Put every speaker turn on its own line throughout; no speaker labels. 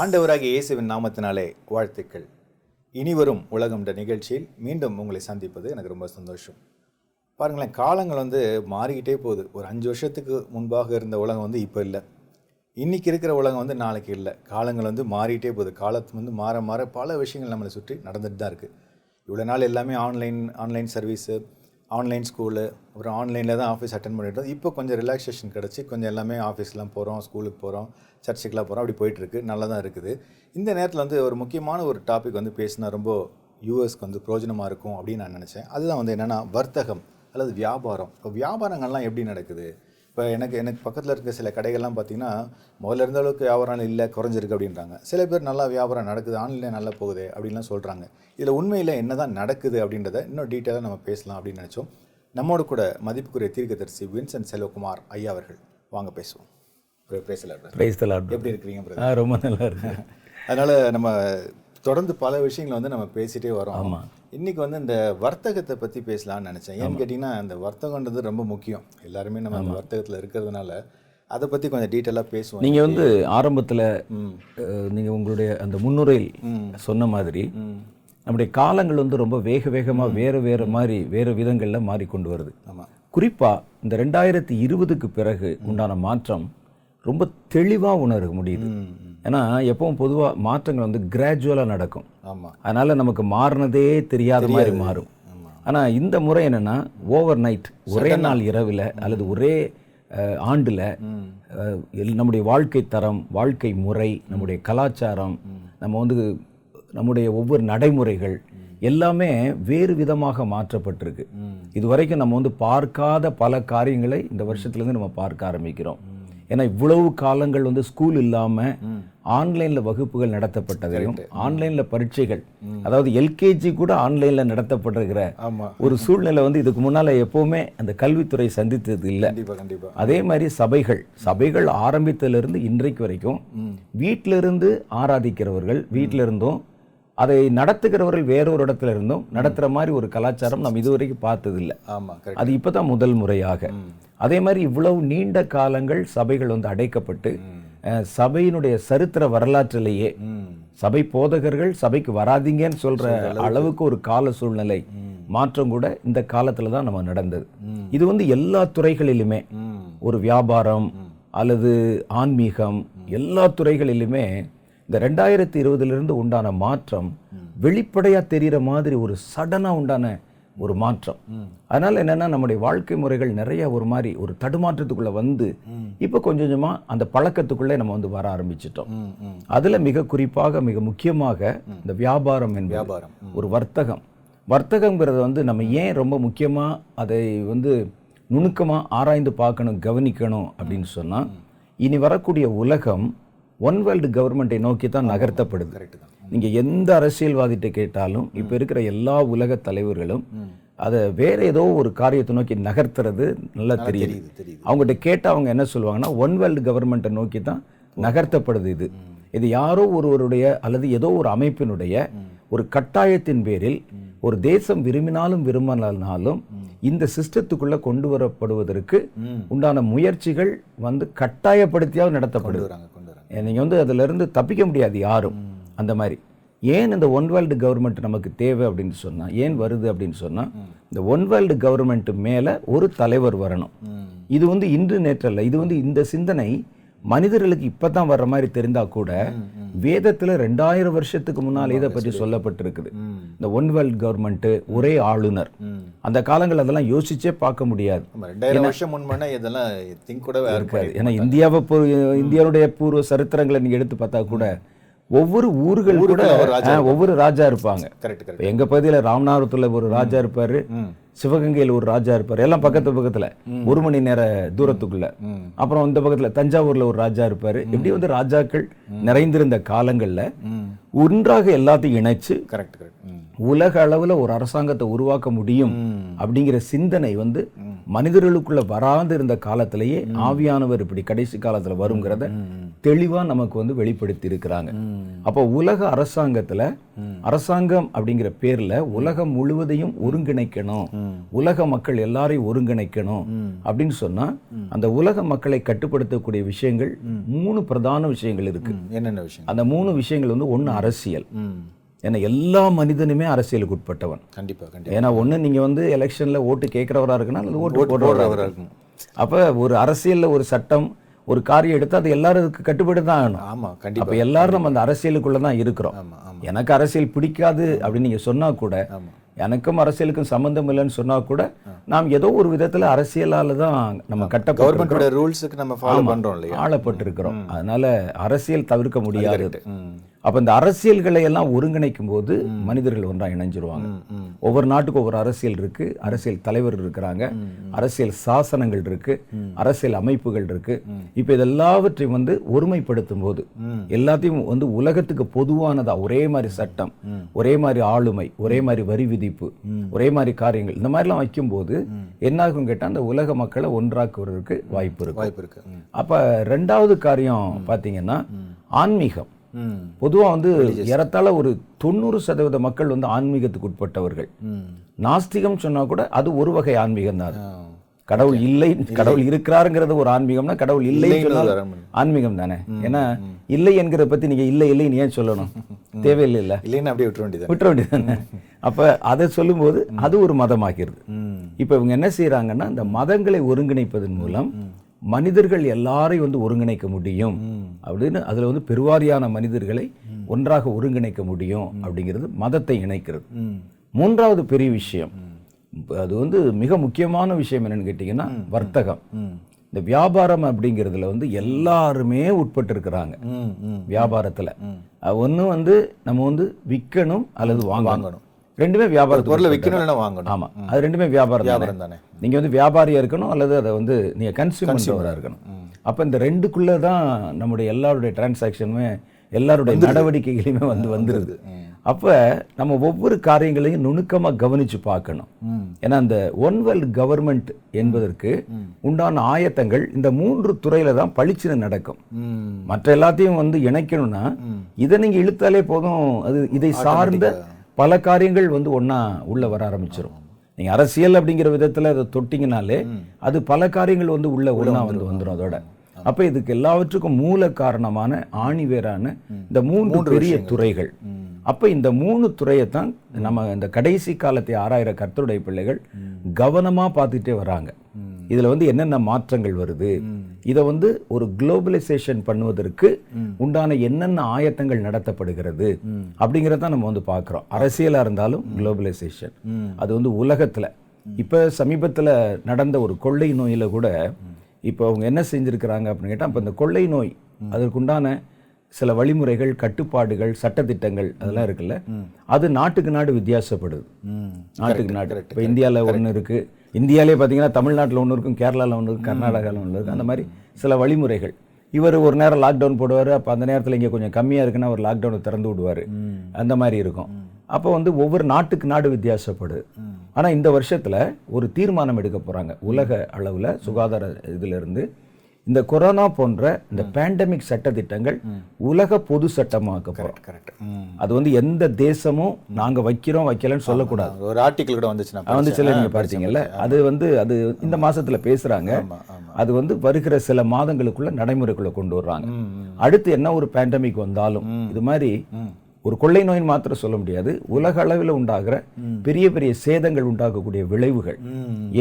ஆண்டவராகிய இயேசுவின் நாமத்தினாலே வாழ்த்துக்கள். இனிவரும் வரும் உலகம்ன்ற நிகழ்ச்சியில் மீண்டும் உங்களை சந்திப்பது எனக்கு ரொம்ப சந்தோஷம். பாருங்களேன் காலங்கள் வந்து மாறிக்கிட்டே போகுது. ஒரு அஞ்சு வருஷத்துக்கு முன்பாக இருந்த உலகம் வந்து இப்போ இல்லை. இன்னைக்கு இருக்கிற உலகம் வந்து நாளைக்கு இல்லை. காலங்கள் வந்து மாறிட்டே போகுது. காலத்து வந்து மாற மாற பல விஷயங்கள் நம்மளை சுற்றி நடந்துட்டு தான் இருக்குது இவ்வளோ நாள் எல்லாமே online online service online school அப்புறம் ஆன்லைனில் தான் ஆஃபீஸ் அட்டன் பண்ணிட்டு இப்போ கொஞ்சம் ரிலாக்ஸேஷன் கிடச்சி கொஞ்சம் எல்லாமே ஆஃபீஸ்லாம் போகிறோம் ஸ்கூலுக்கு போகிறோம் சர்ச்சுக்கெலாம் போகிறோம் அப்படி போயிட்டுருக்கு நல்லா தான் இருக்குது. இந்த நேரத்தில் வந்து ஒரு முக்கியமான ஒரு டாபிக் வந்து பேசினா ரொம்ப யூஎஸ்க்கு வந்து பிரயோஜனமாக இருக்கும் அப்படின்னு நான் நினச்சேன். அதுதான் வந்து என்னென்னா வர்த்தகம் அல்லது வியாபாரம். இப்போ வியாபாரங்கள்லாம் எப்படி நடக்குது? இப்போ எனக்கு எனக்கு பக்கத்தில் இருக்க சில கடைகள்லாம் பார்த்தீங்கன்னா முதல்ல இருந்த அளவுக்கு வியாபாரம் இல்லை குறைஞ்சிருக்கு அப்படின்றாங்க. சில பேர் நல்லா வியாபாரம் நடக்குது ஆன்லைனில் நல்லா போகுது அப்படின்லாம் சொல்கிறாங்க இதில் உண்மையில் என்ன தான் நடக்குது அப்படின்றத இன்னும் டீட்டெயிலாக நம்ம பேசலாம் அப்படின்னு நினச்சோம். நம்மோடு கூட மதிப்புக்குரிய தீர்க்கதரிசி வின்சென்ட் செல்வகுமார் ஐயா அவர்கள். வாங்க பேசுவோம். பேசலாம் எப்படி இருக்கிறீங்க
ரொம்ப நல்லா இருக்கு.
அதனால் நம்ம தொடர்ந்து பல விஷயங்களை வந்து நம்ம பேசிட்டே வரோம்.
ஆமாம்.
இன்னைக்கு வந்து இந்த வர்த்தகத்தை பற்றி பேசலாம்னு நினச்சேன். ஏன்னு கேட்டிங்கன்னா இந்த வர்த்தகன்றது ரொம்ப முக்கியம். எல்லாருமே நம்ம அந்த வர்த்தகத்தில் இருக்கிறதுனால அதை பற்றி கொஞ்சம் டீட்டெயிலாக பேசுவோம்.
நீங்கள் வந்து ஆரம்பத்தில் நீங்கள் உங்களுடைய அந்த முன்னுரையில் சொன்ன மாதிரி நம்முடைய காலங்கள் வந்து ரொம்ப வேக வேகமாக வேறு வேறு மாதிரி வேறு விதங்களில் மாறிக்கொண்டு வருது.
ஆமாம்
குறிப்பாக இந்த ரெண்டாயிரத்தி இருபதுக்கு பிறகு உண்டான மாற்றம் ரொம்ப தெளிவாக உணர முடியுது. ஏன்னா எப்பவும் பொதுவாக மாற்றங்கள் வந்து கிராஜுவலாக நடக்கும்.
ஆமாம்
அதனால நமக்கு மாறினதே தெரியாத மாதிரி மாறும். ஆனா இந்த முறை என்னன்னா ஓவர் நைட் ஒரே நாள். இரவில் அல்லது ஒரே ஆண்டுல நம்முடைய வாழ்க்கை தரம் வாழ்க்கை முறை நம்முடைய கலாச்சாரம் நம்ம வந்து நம்முடைய ஒவ்வொரு நடைமுறைகள் எல்லாமே வேறு விதமாக மாற்றப்பட்டிருக்கு. இதுவரைக்கும் நம்ம வந்து பார்க்காத பல காரியங்களை இந்த வருஷத்துலேருந்து நம்ம பார்க்க ஆரம்பிக்கிறோம். ஏன்னா இவ்வளவு காலங்கள் வந்து ஸ்கூல் இல்லாம ஆன்லைன்ல வகுப்புகள் நடத்தப்பட்டதையும் ஆன்லைன்ல பரீட்சைகள். அதாவது எல்கேஜி கூட ஆன்லைன்ல நடத்தப்பட்டிருக்கிற ஒரு சூழ்நிலை வந்து இதுக்கு முன்னால எப்பவுமே அந்த கல்வித்துறை சந்தித்தது இல்லை. அதே மாதிரி சபைகள். சபைகள் ஆரம்பித்ததிலிருந்து இன்றைக்கு வரைக்கும் வீட்டில இருந்து ஆராதிக்கிறவர்கள் வீட்டில இருந்தும் அதை நடத்துகிறவர்கள் வேறொரு இடத்துல இருந்தும் நடத்துற மாதிரி ஒரு கலாச்சாரம் நம்ம இதுவரைக்கும் பார்த்ததில்லை. அது இப்பதான் முதல் முறையாக. அதே மாதிரி இவ்வளவு நீண்ட காலங்கள் சபைகள் வந்து அடைக்கப்பட்டு சபையினுடைய சரித்திர வரலாற்றிலேயே சபை போதகர்கள் சபைக்கு வராதீங்கன்னு சொல்ற அளவுக்கு. ஒரு கால சூழ்நிலை மாற்றம் கூட இந்த காலத்துல தான் நம்ம நடந்தது. இது வந்து எல்லா துறைகளிலுமே ஒரு வியாபாரம் அல்லது ஆன்மீகம் எல்லா துறைகளிலுமே இந்த ரெண்டாயிரத்தி இருபதுலேருந்து உண்டான மாற்றம் வெளிப்படையா தெரிகிற மாதிரி ஒரு சடனா உண்டான ஒரு மாற்றம். அதனால என்னன்னா நம்முடைய வாழ்க்கை முறைகள் நிறைய ஒரு மாதிரி ஒரு தடுமாற்றத்துக்குள்ள வந்து இப்போ கொஞ்சம் கொஞ்சமா அந்த பழக்கத்துக்குள்ளே நம்ம வந்து வர ஆரம்பிச்சிட்டோம். அதுல மிக குறிப்பாக மிக முக்கியமாக இந்த வியாபாரம் என்பது
வியாபாரம்.
ஒரு வர்த்தகம். வர்த்தகங்கிறது வந்து நம்ம ஏன் ரொம்ப முக்கியமா அதை வந்து நுணுக்கமா ஆராய்ந்து பார்க்கணும் கவனிக்கணும் அப்படின்னு சொன்னா இனி வரக்கூடிய உலகம் ஒன் வேர்ல்டு கவர்மெண்ட்டை நோக்கி தான் நகர்த்தப்படுது.
கரெக்டு தான்.
நீங்க எந்த அரசியல்வாதிட்ட கேட்டாலும் இப்ப இருக்கிற எல்லா உலக தலைவர்களும் அதை வேற ஏதோ ஒரு காரியத்தை நோக்கி நகர்த்துறது நல்லா தெரியுது. அவங்ககிட்ட கேட்டா அவங்க என்ன சொல்லுவாங்கன்னா ஒன் வேர்ல்டு கவர்மெண்ட்டை நோக்கி தான் நகர்த்தப்படுது இது. இது யாரோ ஒருவருடைய அல்லது ஏதோ ஒரு அமைப்பினுடைய ஒரு கட்டாயத்தின் பேரில் ஒரு தேசம் விரும்பினாலும் விரும்பினாலும் இந்த சிஸ்டத்துக்குள்ள கொண்டு வரப்படுவதற்கு உண்டான முயற்சிகள் வந்து கட்டாயப்படுத்தியாவது நடத்தப்படுது.
கொண்டு வராங்க கொண்டு வராங்க.
நீங்க வந்து அதுல இருந்து தப்பிக்க முடியாது யாரும். அந்த மாதிரி. ஏன் இந்த ஒன் வேர்ல்டு கவர்மெண்ட் நமக்கு தேவை அப்படின்னு சொன்னா ஏன் வருது அப்படின்னு சொன்னா இந்த ஒன் வேர்ல்டு கவர்மெண்ட் மேல ஒரு தலைவர் வரணும். இது வந்து இன்று நேற்றல்ல இது வந்து இந்த சிந்தனை மனிதர்களுக்கு இப்பதான் வர்ற மாதிரி தெரிந்தா கூட வேதத்துல ரெண்டாயிரம் வருஷத்துக்கு முன்னால் இதை பற்றி சொல்லப்பட்டிருக்குது. இந்த ஒன் வேர்ல்ட் கவர்மெண்ட் ஒரே ஆளுநர். அந்த காலங்கள் அதெல்லாம் யோசிச்சே பார்க்க முடியாது.
வருஷம் முன்பண்ணா இதெல்லாம் திங்க் கூட
இருக்காது. ஏன்னா இந்தியாவை பூ- இந்தியாவுடைய பூர்வ சரித்திரங்களை நீங்க எடுத்து பார்த்தா கூட ஒவ்வொரு ஊர்கள் கூட ஒவ்வொரு ராஜா இருப்பாங்க. எங்க பகுதியில ராமநாதபுரத்துல ஒரு ராஜா இருப்பாரு சிவகங்கையில ஒரு ராஜா இருப்பாரு. எல்லாம் பக்கத்து பக்கத்துல ஒரு மணி நேர தூரத்துக்குள்ள. அப்புறம் இந்த பக்கத்துல தஞ்சாவூர்ல ஒரு ராஜா இருப்பாரு. இப்படி வந்து ராஜாக்கள் நிறைந்திருந்த காலங்கள்ல ஒன்றாக எல்லாத்தையும் இணைச்சு
கரெக்ட்
உலக அளவுல ஒரு அரசாங்கத்தை உருவாக்க முடியும் அப்படிங்கிற சிந்தனை வந்து மனிதர்களுக்குள்ள வராது இருந்த காலத்திலேயே ஆவியானவர் இப்படி கடைசி காலத்துல வருங்கிறத தெளிவா நமக்கு வந்து வெளிப்படுத்தி இருக்கிறாங்க அப்போ உலக அரசாங்கத்துல அரசாங்கம் அப்படிங்கிற பேர்ல உலகம் முழுவதையும் ஒருங்கிணைக்கணும். உலக மக்கள் எல்லாரையும் ஒருங்கிணைக்கணும் அப்படின்னு சொன்னா அந்த உலக மக்களை கட்டுப்படுத்தக்கூடிய விஷயங்கள் மூணு பிரதான விஷயங்கள் இருக்கு.
என்னென்ன விஷயம்
அந்த மூணு விஷயங்கள் வந்து ஒண்ணு அரசியல். ஏன்னா எல்லா மனிதனுமே அரசியலுக்கு உட்பட்டவன்
கண்டிப்பா கண்டிப்பா.
ஏன்னா ஒண்ணு நீங்க வந்து எலெக்ஷன்ல ஓட்டு கேட்கிறவரா இருக்குன்னா அல்லது ஓட்டு
ஓட்டு
போடுறவரா
போடுறவரா
இருக்கும் அப்ப ஒரு அரசியல்ல ஒரு சட்டம் ஒரு காரியம் எடுத்து அது எல்லாரும் அதுக்கு கட்டுப்பட்டு தான் ஆகணும்.
ஆமா
அப்ப
கண்டிப்பா
எல்லாரும் நம்ம அந்த அரசியலுக்குள்ள தான் இருக்கிறோம். எனக்கு அரசியல் பிடிக்காது அப்படின்னு நீங்க சொன்னா கூட எனக்கும் அரசியலுக்கும் சம்பந்தம் இல்லைன்னு சொன்னா கூட நாம் ஏதோ ஒரு விதத்துல அரசியலால தான் நம்ம கட்டப்பட்டு
கவர்மெண்டோட ரூல்ஸுக்கு நம்ம ஃபாலோ பண்றோம் இல்லையா?
ஆளப்பட்டிருக்கிறோம். அதனால அரசியல் தவிர்க்க முடியாதது
ம்.
அப்ப இந்த அரசியல்களை எல்லாம் ஒருங்கிணைக்கும் போது மனிதர்கள் ஒன்றா இணைஞ்சிருவாங்க. ஒவ்வொரு நாட்டுக்கும் ஒவ்வொரு அரசியல் இருக்கு. அரசியல் தலைவர் இருக்கிறாங்க. அரசியல் சாசனங்கள் இருக்கு. அரசியல் அமைப்புகள் இருக்கு. இப்ப இது எல்லாவற்றையும் வந்து ஒருமைப்படுத்தும் போது எல்லாத்தையும் வந்து உலகத்துக்கு பொதுவானதா ஒரே மாதிரி சட்டம் ஒரே மாதிரி ஆளுமை ஒரே மாதிரி வரி விதிப்பு ஒரே மாதிரி காரியங்கள் இந்த மாதிரிலாம் வைக்கும்போது என்னாகும் கேட்டா அந்த உலக மக்களை ஒன்றாக்குவதற்கு வாய்ப்பு இருக்கும்
வாய்ப்பு இருக்கு.
அப்ப ரெண்டாவது காரியம் பாத்தீங்கன்னா ஆன்மீகம்.
ம்
பொதுவா வந்து ஏறத்தாழ ஒரு தொண்ணூறு சதவீத மக்கள் வந்து ஆன்மீகத்துக்கு உட்பட்டவர்கள். நாஸ்திகம் சொன்னா கூட அது ஒரு வகை ஆன்மீகம் தான். கடவுள் இல்லை கடவுள் இருக்கிறாருங்கிறது ஒரு ஆன்மீகம்னா கடவுள் இல்லை சொன்னால்
ஆன்மீகம்.
தானே? ஏன்னா இல்லை என்கிறத பத்தி நீங்க இல்லை இல்லைன்னு ஏன் சொல்லணும்? தேவையில்லை இல்ல
இல்லைன்னா அப்படியே விட்டுற வேண்டியது
விட்டுற வேண்டியதானே அப்ப அதை சொல்லும்போது அது ஒரு மதமாகிறது. இப்ப இவங்க என்ன செய்றாங்கன்னா இந்த மதங்களை ஒருங்கிணைப்பதன் மூலம் மனிதர்கள் எல்லாரையும் வந்து ஒருங்கிணைக்க முடியும். அப்படின்னு அதுல வந்து பெருவாரியான மனிதர்களை ஒன்றாக ஒருங்கிணைக்க முடியும் அப்படிங்கிறது மதத்தை இணைக்கிறது. மூன்றாவது பெரிய விஷயம். அது வந்து மிக முக்கியமான விஷயம் என்னன்னு கேட்டிங்கன்னா வர்த்தகம். இந்த வியாபாரம் அப்படிங்கிறதுல வந்து எல்லாருமே உட்பட்டு இருக்கிறாங்க வியாபாரத்துல. ஒண்ணு வந்து நம்ம வந்து விற்கணும் அல்லது வாங்கணும். ரெண்டுமே வியாபாரத்துக்கு
பொருளை விற்கணும் வாங்கணும்.
ஆமா. அது ரெண்டுமே வியாபாரம்.
வியாபாரம் தானே.
நீங்க வந்து வியாபாரியா இருக்கணும் அல்லது அதை வந்து நீங்க கன்சியூமரா இருக்கணும். அப்ப இந்த ரெண்டுக்குள்ள தான் நம்முடைய எல்லாருடைய டிரான்சாக்ஷனுமே எல்லாருடைய நடவடிக்கைகளையுமே வந்து வந்துருது. அப்ப நம்ம ஒவ்வொரு காரியங்களையும் நுணுக்கமா கவனிச்சு பார்க்கணும். ஏன்னா இந்த ஒன் வேர்ல்ட் கவர்மெண்ட் என்பதற்கு உண்டான ஆயத்தங்கள் இந்த மூன்று துறையில தான் பளிச்சுன்னு நடக்கும். மற்ற எல்லாத்தையும் வந்து இணைக்கணும்னா இதை நீங்க இழுத்தாலே போதும். அது இதை சார்ந்த பல காரியங்கள் வந்து ஒண்ணா உள்ள வர ஆரம்பிச்சிடும் நீங்க அரசியல் அப்படிங்கிற விதத்துல அதை தொட்டிங்கனாலே அது பல காரியங்கள் வந்து உள்ள ஒண்ணா வந்து வந்துடும் அதோட. அப்ப இதுக்கு எல்லாவற்றுக்கும் மூல காரணமான ஆணிவேரான இந்த மூன்று பெரிய துறைகள். அப்ப இந்த மூணு துறையைத்தான் நம்ம இந்த கடைசி காலத்தை ஆராயிற கர்த்தருடைய பிள்ளைகள் கவனமா பார்த்துட்டே வராங்க. இதுல வந்து என்னென்ன மாற்றங்கள் வருது? இதை வந்து ஒரு குளோபலைசேஷன் பண்ணுவதற்கு உண்டான என்னென்ன ஆயத்தங்கள் நடத்தப்படுகிறது? அப்படிங்கிறத நம்ம வந்து பார்க்குறோம். அரசியலா இருந்தாலும் குளோபலைசேஷன். அது வந்து உலகத்துல. இப்ப சமீபத்துல நடந்த ஒரு கொள்ளை நோயில கூட இப்போ அவங்க என்ன செஞ்சிருக்கிறாங்க அப்படின்னு கேட்டா அப்ப இந்த கொள்ளை நோய் அதற்குண்டான சில வழிமுறைகள் கட்டுப்பாடுகள் சட்டதிட்டங்கள் அதெல்லாம் இருக்குல்ல? அது நாட்டுக்கு நாடு வித்தியாசப்படுது. நாட்டுக்கு நாடு. இப்போ இந்தியாவில் ஒன்று இருக்கு. இந்தியாவிலே பார்த்தீங்கன்னா தமிழ்நாட்டில் ஒன்று இருக்கும் கேரளாவில் ஒன்று இருக்கும் கர்நாடகாவில் ஒன்று இருக்கும் அந்த மாதிரி சில வழிமுறைகள். இவர் ஒரு நேரம் லாக்டவுன் போடுவார் அப்போ அந்த நேரத்தில் இங்கே கொஞ்சம் கம்மியாக இருக்குன்னா ஒரு லாக்டவுனை திறந்து விடுவார். அந்த மாதிரி இருக்கும். அப்போ வந்து ஒவ்வொரு நாட்டுக்கு நாடு வித்தியாசப்படுது ஆனால் இந்த வருஷத்தில் ஒரு தீர்மானம் எடுக்க போகிறாங்க உலக அளவில் சுகாதார இதிலிருந்து இந்த கொரோனா போன்ற இந்த பேண்டமிக் சட்டதிட்டங்கள் உலக பொது சட்டமாக்க போகிறோம்
கரெக்ட்
அது வந்து எந்த தேசமும் நாங்க வைக்கிறோம் வைக்கலன்னு சொல்லக்கூடாது.
ஒரு ஆர்டிக்கிள் கூட வந்துச்சு நான்
அது வந்து சில நீங்க பார்த்தீங்கல்ல அது வந்து அது இந்த மாசத்துல பேசுறாங்க.
ஆமா ஆமா.
அது வந்து வருகிற சில மாதங்களுக்குள்ள நடைமுறைக்குள்ள கொண்டு வர்றாங்க. அடுத்து என்ன ஒரு பேண்டமிக் வந்தாலும் இது மாதிரி ஒரு கொள்ளை நோயின் மாத்திரம் சொல்ல முடியாது. உலக அளவில் உண்டாகிற பெரிய பெரிய சேதங்கள் உண்டாக்கக்கூடிய விளைவுகள்.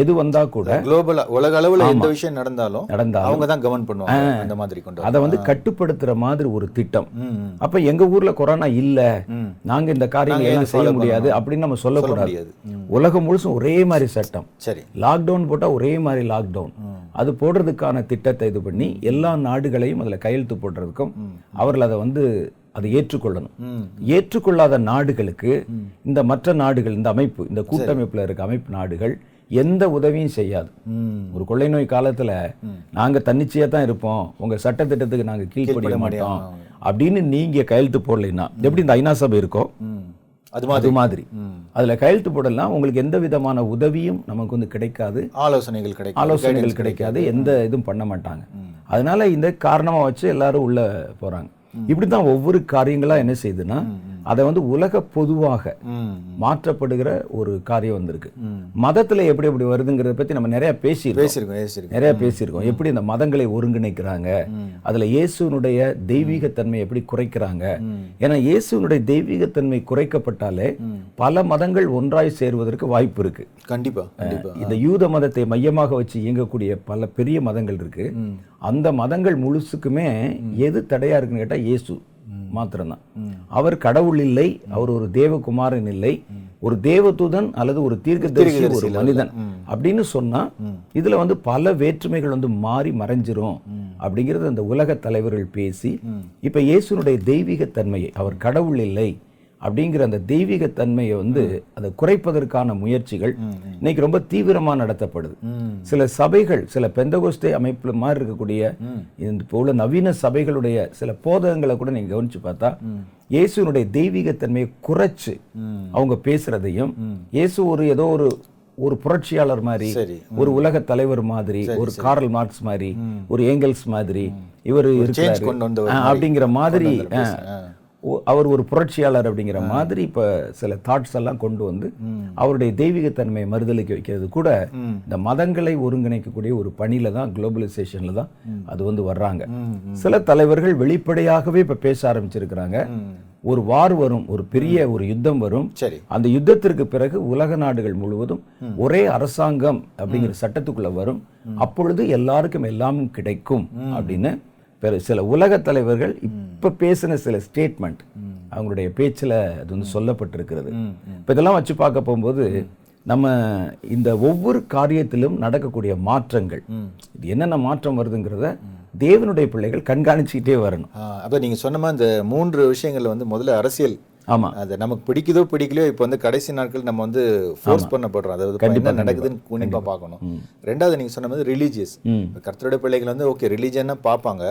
எது வந்தா கூட
குளோபலா உலக அளவுல எந்த விஷயம் நடந்தாலும்
நடந்தாலும்
அவங்க தான் கவர்ன் பண்ணுவாங்க அந்த மாதிரி கொண்டு
அதை வந்து கட்டுப்படுத்துற மாதிரி ஒரு திட்டம். அப்ப எங்க ஊர்ல கொரோனா இல்ல நாங்க இந்த காரியங்களை எல்லாம் செய்ய முடியாது அப்படின்னு நம்ம சொல்லக்கூடாது. உலகம் முழுசும் ஒரே மாதிரி சட்டம்.
சரி.
லாக்டவுன் போட்டா ஒரே மாதிரி லாக்டவுன் அது போடுறதுக்கான திட்டத்தை இது பண்ணி எல்லா நாடுகளையும் அதுல கையெழுத்து போடுறதுக்கும் அவர்கள் அதை வந்து அதை ஏற்றுக்கொள்ளணும். ஏற்றுக்கொள்ளாத நாடுகளுக்கு இந்த மற்ற நாடுகள் இந்த அமைப்பு இந்த கூட்டமைப்புல இருக்க அமைப்பு நாடுகள் எந்த உதவியும் செய்யாது. ஒரு கொள்ளை நோய் காலத்துல நாங்க தன்னிச்சையா தான் இருப்போம். உங்க சட்டத்திட்டத்துக்கு நாங்க கீழ்ப்படிய மாட்டோம். அப்படின்னு நீங்க கையெழுத்து போடலைன்னா எப்படி இந்த ஐநா சபை இருக்கோ.
அது மாதிரி.
மாதிரி. அதுல கையெழுத்து போடலாம் உங்களுக்கு எந்த விதமான உதவியும் நமக்கு வந்து கிடைக்காது.
ஆலோசனைகள் கிடைக்கும்
ஆலோசனைகள் கிடைக்காது. எந்த இதுவும் பண்ண மாட்டாங்க. அதனால இந்த காரணமா வச்சு எல்லாரும் உள்ள இப்படி தான் ஒவ்வொரு காரியங்களா என்ன செய்யுதுன்னா அதை வந்து உலக பொதுவாக மாற்றப்படுகிற ஒரு காரியம் வந்திருக்கு. மதத்துல எப்படி எப்படி வருதுங்கிறத பத்தி நம்ம நிறைய பேசியிருக்கோம்.
பேசியிருக்கோம்
நிறைய பேசியிருக்கோம். எப்படி இந்த மதங்களை ஒருங்கிணைக்கிறாங்க? அதுல இயேசுனுடைய தெய்வீகத்தன்மை எப்படி குறைக்கிறாங்க? ஏன்னா இயேசுனுடைய தெய்வீகத்தன்மை குறைக்கப்பட்டாலே பல மதங்கள் ஒன்றாய் சேருவதற்கு வாய்ப்பு இருக்கு.
கண்டிப்பா கண்டிப்பா.
இந்த யூத மதத்தை மையமாக வச்சு இயங்கக்கூடிய பல பெரிய மதங்கள் இருக்கு. அந்த மதங்கள் முழுசுக்குமே எது தடையா இருக்குன்னு கேட்டா இயேசு. மாத்திரம்தான். அவர் கடவுள் இல்லை அவர் ஒரு தேவகுமாரன் இல்லை ஒரு தேவதூதன் அல்லது ஒரு தீர்க்கதரிசி ஒரு மனிதன் அப்படின்னு சொன்னா இதுல வந்து பல வேற்றுமைகள் வந்து மாறி மறைஞ்சிரும் அப்படிங்கிறது அந்த உலக தலைவர்கள் பேசி இப்ப இயேசுனுடைய தெய்வீக தன்மையை அவர் கடவுள் இல்லை அப்படிங்கிற அந்த தெய்வீக தன்மையை வந்து அதை குறைப்பதற்கான முயற்சிகள் இன்னைக்கு ரொம்ப தீவிரமா நடத்தப்படுது. சில சபைகள் சில பெந்தகோஸ்தே அமைப்புல மாதிரி இருக்கக்கூடிய இந்த இப்போ உள்ள நவீன சபைகளுடைய சில போதகங்களை கூட நீங்க கவனிச்சு பார்த்தா இயேசுனுடைய தெய்வீகத்தன்மையை குறைச்சு
ம்.
அவங்க பேசுறதையும் இயேசு ஒரு ஏதோ ஒரு ஒரு புரட்சியாளர் மாதிரி ஒரு உலக தலைவர் மாதிரி ஒரு காரல் மார்க்ஸ் மாதிரி ஒரு ஏங்கல்ஸ் மாதிரி இவர் அப்படிங்கிற மாதிரி அவர் ஒரு புரட்சியாளர் அப்படிங்கிற மாதிரி இப்ப சில தாட்ஸ் எல்லாம் கொண்டு வந்து அவருடைய தெய்வீகத்தன்மையை மறுதலிக்க வைக்கிறது கூட இந்த மதங்களை ஒருங்கிணைக்கக்கூடிய ஒரு பணியில தான் குளோபலைசேஷன்ல தான் அது வந்து வர்றாங்க. சில தலைவர்கள் வெளிப்படையாகவே இப்ப பேச ஆரம்பிச்சிருக்கிறாங்க. ஒரு வார் வரும் ஒரு பெரிய ஒரு யுத்தம் வரும்.
சரி.
அந்த யுத்தத்திற்கு பிறகு உலக நாடுகள் முழுவதும் ஒரே அரசாங்கம் அப்படிங்கிற சட்டத்துக்குள்ள வரும். அப்பொழுது எல்லாருக்கும் எல்லாமும் கிடைக்கும் அப்படின்னு பெரு- சில உலக தலைவர்கள் இப்ப பேசின சில ஸ்டேட்மெண்ட் அவங்களுடைய பேச்சுல அது வந்து சொல்லப்பட்டிருக்கிறது. இப்ப இதெல்லாம் வச்சு பார்க்க போகும்போது நம்ம இந்த ஒவ்வொரு காரியத்திலும் நடக்கக்கூடிய மாற்றங்கள் இது என்னென்ன மாற்றம் வருதுங்கிறத தேவனுடைய பிள்ளைகள் கண்காணிச்சுக்கிட்டே வரணும்.
அப்ப நீங்க சொன்ன மாதிரி இந்த மூன்று விஷயங்கள்ல வந்து முதல்ல அரசியல்
ஆமா.
அது நமக்கு பிடிக்குதோ பிடிக்கலையோ இப்போ வந்து கடைசி நாட்கள் நம்ம வந்து ஃபோர்ஸ் பண்ணப்படுறோம். அதாவது என்ன நடக்குதுன்னு கண்டிப்பாக பார்க்கணும். ரெண்டாவது நீங்க சொன்ன மாதிரி ரிலீஜியஸ். கர்த்தருடைய பிள்ளைகள் வந்து ஓகே ரிலீஜன்னா பார்ப்பாங்க.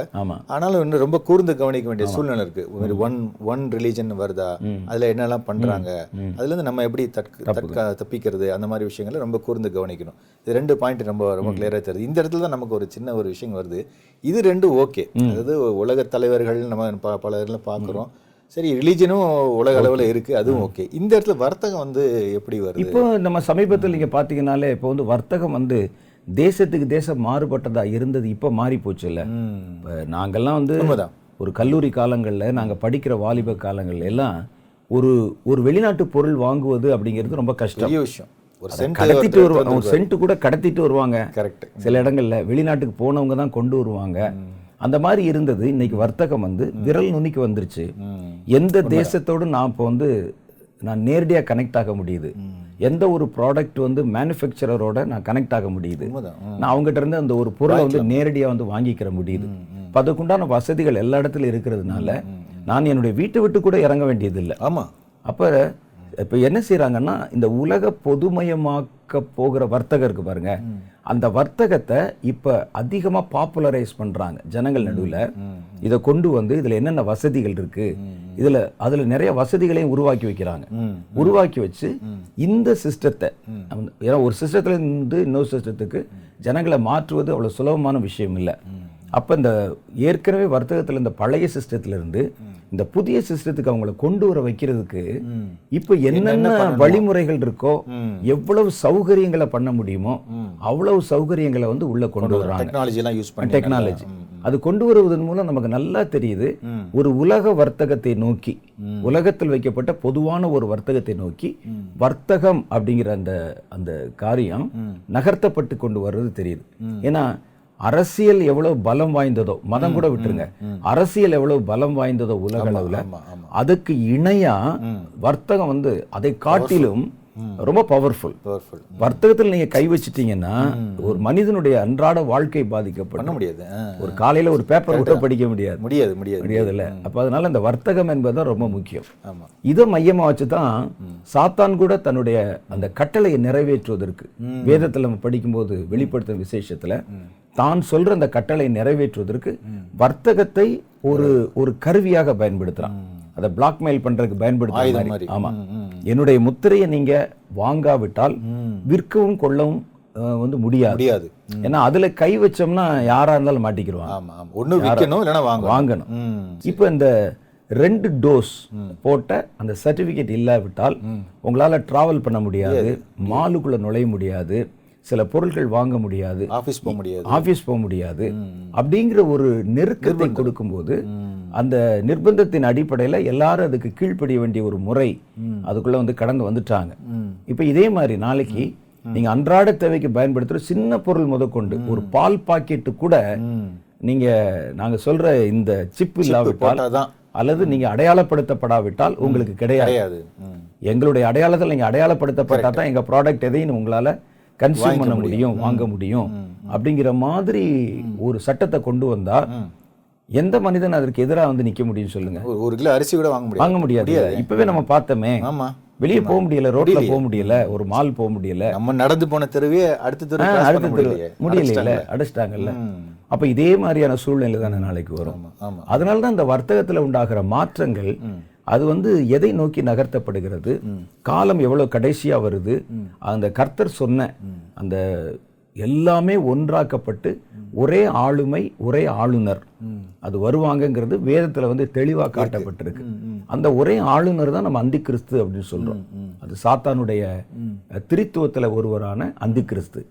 ஆனாலும் இன்னும் ரொம்ப கூர்ந்து கவனிக்க வேண்டிய சூழ்நிலை இருக்கு. ஒன் ஒன் ரிலீஜன் வருதா? அதுல என்னெல்லாம் பண்றாங்க? அதுல இருந்து நம்ம எப்படி தற்க தப்பிக்கிறது? அந்த மாதிரி விஷயங்களை ரொம்ப கூர்ந்து கவனிக்கணும். இது ரெண்டு பாயிண்ட் ரொம்ப ரொம்ப கிளியரா தெரியுது. இந்த இடத்துல தான் நமக்கு ஒரு சின்ன ஒரு விஷயம் வருது. இது ரெண்டும் ஓகே அதாவது உலக தலைவர்கள் நம்ம பல பார்க்குறோம். சரி ரிலீஜனும் உலக அளவுல இருக்கு அதுவும் ஓகே இந்த இடத்துல வர்த்தகம் வந்து எப்படி வருது?
இப்போ நம்ம சமீபத்தில் நீங்க பார்த்தீங்கன்னாலே இப்போ வந்து வர்த்தகம் வந்து தேசத்துக்கு தேசம் மாறுபட்டதா இருந்தது இப்போ மாறி போச்சு இல்ல. இப்போ நாங்கெல்லாம் வந்து. ஒரு கல்லூரி காலங்கள்ல நாங்க படிக்கிற வாலிப காலங்கள்ல எல்லாம் ஒரு ஒரு வெளிநாட்டு பொருள் வாங்குவது அப்படிங்கிறது ரொம்ப கஷ்டம்.
விஷயம். ஒரு
அதை
சென்ட்
கடத்திட்டு வருவாங்க ஒரு சென்ட் கூட கடத்திட்டு வருவாங்க.
கரெக்ட்
சில இடங்கள்ல வெளிநாட்டுக்கு போனவங்க தான் கொண்டு வருவாங்க. அந்த மாதிரி இருந்தது. இன்னைக்கு வர்த்தகம் வந்து விரல் நுனிக்கு வந்துருச்சு. எந்த தேசத்தோடு நான் இப்போ வந்து நான் நேரடியா கனெக்ட் ஆக முடியுது. எந்த ஒரு ப்ராடக்ட் வந்து மேனுஃபேக்சரரோட நான் கனெக்ட் ஆக முடியுது. நான் அவங்ககிட்ட இருந்து அந்த ஒரு பொருளை வந்து நேரடியா வந்து வாங்கிக்கிற முடியுது. இப்ப அதுக்குண்டான வசதிகள் எல்லா இடத்துலயும் இருக்கிறதுனால நான் என்னுடைய வீட்டை விட்டு கூட இறங்க வேண்டியது இல்லை
ஆமா.
அப்ப இப்ப என்ன செய்றாங்கன்னா இந்த உலக பொதுமயமாக்க போகிற வர்த்தகம் இருக்கு பாருங்க. அந்த வர்த்தகத்தை இப்ப அதிகமா பாப்புலரைஸ் பண்றாங்க ஜனங்கள் நடுவுல. இதை கொண்டு வந்து இதுல என்னென்ன வசதிகள் இருக்கு? இதுல அதுல நிறைய வசதிகளையும் உருவாக்கி வைக்கிறாங்க. உருவாக்கி வச்சு இந்த சிஸ்டத்தை ஏன்னா ஒரு சிஸ்டத்துல இருந்து இன்னொரு சிஸ்டத்துக்கு ஜனங்களை மாற்றுவது அவ்வளவு சுலபமான விஷயம் இல்லை. அப்ப இந்த ஏற்கனவே வர்த்தகத்துல இந்த பழைய சிஸ்டத்துல இருந்து இந்த புதிய சிஸ்டத்துக்கு அவங்கள கொண்டு வர வைக்கிறதுக்கு இப்ப என்னென்ன வழிமுறைகள் இருக்கோ எவ்வளவு சௌகரியங்களை பண்ண முடியுமோ அவ்வளவு சௌகரியங்களை வந்து உள்ள கொண்டு வராங்க.
யூஸ் பண்ணி
டெக்னாலஜி அது கொண்டு வருவதன் மூலம் நமக்கு நல்லா தெரியுது. ஒரு உலக வர்த்தகத்தை நோக்கி உலகத்தில் வைக்கப்பட்ட பொதுவான ஒரு வர்த்தகத்தை நோக்கி வர்த்தகம் அப்படிங்கிற அந்த அந்த காரியம் நகர்த்தப்பட்டு கொண்டு வர்றது தெரியுது. ஏன்னா அரசியல் எவ்வளவு பலம் வாய்ந்ததோ மதம் கூட விட்டுருங்க. அரசியல் எவ்வளவு பலம் வாய்ந்ததோ உலக அளவுல அதுக்கு இணையா வர்த்தகம் வந்து அதை காட்டிலும் ரொம்ப பவர்ஃபுல் வர்த்தகத்தில் நீங்க கை வச்சிட்டீங்கன்னா ஒரு மனிதனுடைய அன்றாட வாழ்க்கை பாதிக்கப்படும்.
பண்ண முடியாது.
ஒரு காலையில ஒரு பேப்பர் கூட படிக்க முடியாது.
முடியாது முடியாது.
முடியாதுல்ல. அப்ப அதனால இந்த வர்த்தகம் என்பதுதான் ரொம்ப முக்கியம். இதை மையமா வச்சுதான் சாத்தான் கூட தன்னுடைய அந்த கட்டளையை நிறைவேற்றுவதற்கு வேதத்துல நம்ம படிக்கும்போது வெளிப்படுத்தும் விசேஷத்துல தான் சொல்ற அந்த கட்டளை நிறைவேற்றுவதற்கு வர்த்தகத்தை ஒரு ஒரு கருவியாக பயன்படுத்துறான் அதை பிளாக்மெயில் பண்றதுக்கு மாதிரி. ஆமா. என்னுடைய முத்திரையை நீங்க வாங்காவிட்டால் விற்கவும் கொள்ளவும் வந்து முடியாது.
முடியாது.
ஏன்னா அதுல கை வச்சோம்னா யாரா இருந்தாலும் மாட்டிக்கிடுவாங்க.
ஒண்ணு விற்கணும் இல்லைன்னா வாங்கணும்.
இப்போ இந்த ரெண்டு டோஸ் போட்ட அந்த சர்டிபிகேட் இல்லாவிட்டால் உங்களால டிராவல் பண்ண முடியாது. மாலுக்குள்ள நுழைய முடியாது. சில பொருட்கள் வாங்க முடியாது.
ஆபீஸ் போக முடியாது.
ஆபீஸ் போக முடியாது. அப்படிங்கிற ஒரு நெருக்கத்தை கொடுக்கும்போது அந்த நிர்பந்தத்தின் அடிப்படையில் எல்லாரும் அதுக்கு கீழ்ப்படிய வேண்டிய ஒரு முறை அதுக்குள்ள வந்து கடந்து வந்துட்டாங்க. இப்போ இதே மாதிரி நாளைக்கு நீங்க அன்றாட தேவைக்கு பயன்படுத்துற சின்ன பொருள் முதற்கொண்டு ஒரு பால் பாக்கெட்டு கூட நீங்க நாங்க சொல்ற இந்த சிப் இல்லாவிட்டால் அல்லது நீங்க அடையாளப்படுத்தப்படாவிட்டால் உங்களுக்கு கிடையாது. எங்களுடைய அடையாளத்தில் நீங்க அடையாளப்படுத்தப்பட்டா தான் எங்க ப்ராடக்ட் எதையும் உங்களால கன்சியூம் பண்ண முடியும். வாங்க முடியும் அப்படிங்கிற மாதிரி ஒரு சட்டத்தை கொண்டு வந்தா எந்த மனிதன் அதற்கு எதிராக வந்து நிக்க முடியும் சொல்லுங்க.
ஒரு- கிலோ அரிசி கூட வாங்க முடியாது.
வாங்க முடியாது. இப்பவே நம்ம பார்த்தோமே.
ஆமா.
வெளியே போக முடியல ரோட்ல போக முடியல ஒரு மால் போக முடியல.
நம்ம நடந்து போன தெருவே அடுத்த தெரு
அடுத்த தெரு. முடியல அடைச்சிட்டாங்கல்ல. அப்ப இதே மாதிரியான சூழ்நிலை தானே நாளைக்கு வரும். அதனால தான் இந்த வர்த்தகத்துல உண்டாகிற மாற்றங்கள் அது வந்து எதை நோக்கி நகர்த்தப்படுகிறது? காலம் எவ்வளவு கடைசியா வருது? அந்த கர்த்தர் சொன்ன அந்த எல்லாமே ஒன்றாக்கப்பட்டு ஒரே ஆளுமை ஒரே ஆளுநர். அது வருவாங்கங்கிறது வேதத்துல வந்து தெளிவா காட்டப்பட்டிருக்கு. அந்த ஒரே ஆளுநர் தான் நம்ம அந்தி கிறிஸ்து அப்படின்னு சொல்றோம். அது சாத்தானுடைய திரித்துவத்துல ஒருவரான அந்தி கிறிஸ்து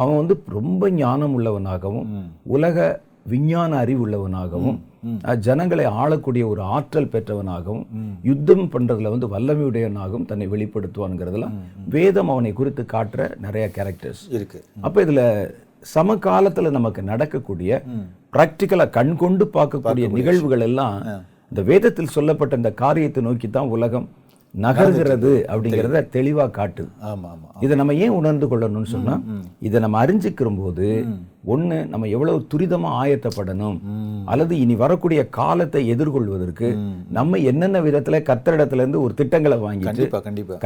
அவன் வந்து ரொம்ப ஞானம் உள்ளவனாகவும் உலக விஞ்ஞான அறிவுள்ளவனாகவும் அஹ், ஜனங்களை ஆளக்கூடிய ஒரு ஆற்றல் பெற்றவனாகவும் யுத்தம் பண்றதுல வந்து வல்லமையுடையவனாகவும் தன்னை வெளிப்படுத்துவான்ங்கிறதுலாம் வேதம் அவனை குறித்து காட்டுற நிறைய கேரக்டர்ஸ்
இருக்கு.
அப்ப இதுல சமகாலத்துல நமக்கு நடக்கக்கூடிய பிராக்டிக்கலா கண் கொண்டு பார்க்கக்கூடிய நிகழ்வுகள் எல்லாம் இந்த வேதத்தில் சொல்லப்பட்ட இந்த காரியத்தை நோக்கி தான் உலகம் நகர்கிறது அப்படிங்கிறத தெளிவா. காட்டுது.
ஆமா ஆமா
இதை நம்ம ஏன் உணர்ந்து கொள்ளணும்னு சொன்னா இதை நம்ம அறிஞ்சிக்கிற போது ஒண்ணு நம்ம எவ்வளவு துரிதமா ஆயத்தப்படணும் அல்லது இனி வரக்கூடிய காலத்தை எதிர்கொள்வதற்கு நம்ம என்னென்ன விதத்துல கர்த்தரிடத்துல இருந்து ஒரு திட்டங்களை வாங்கிட்டு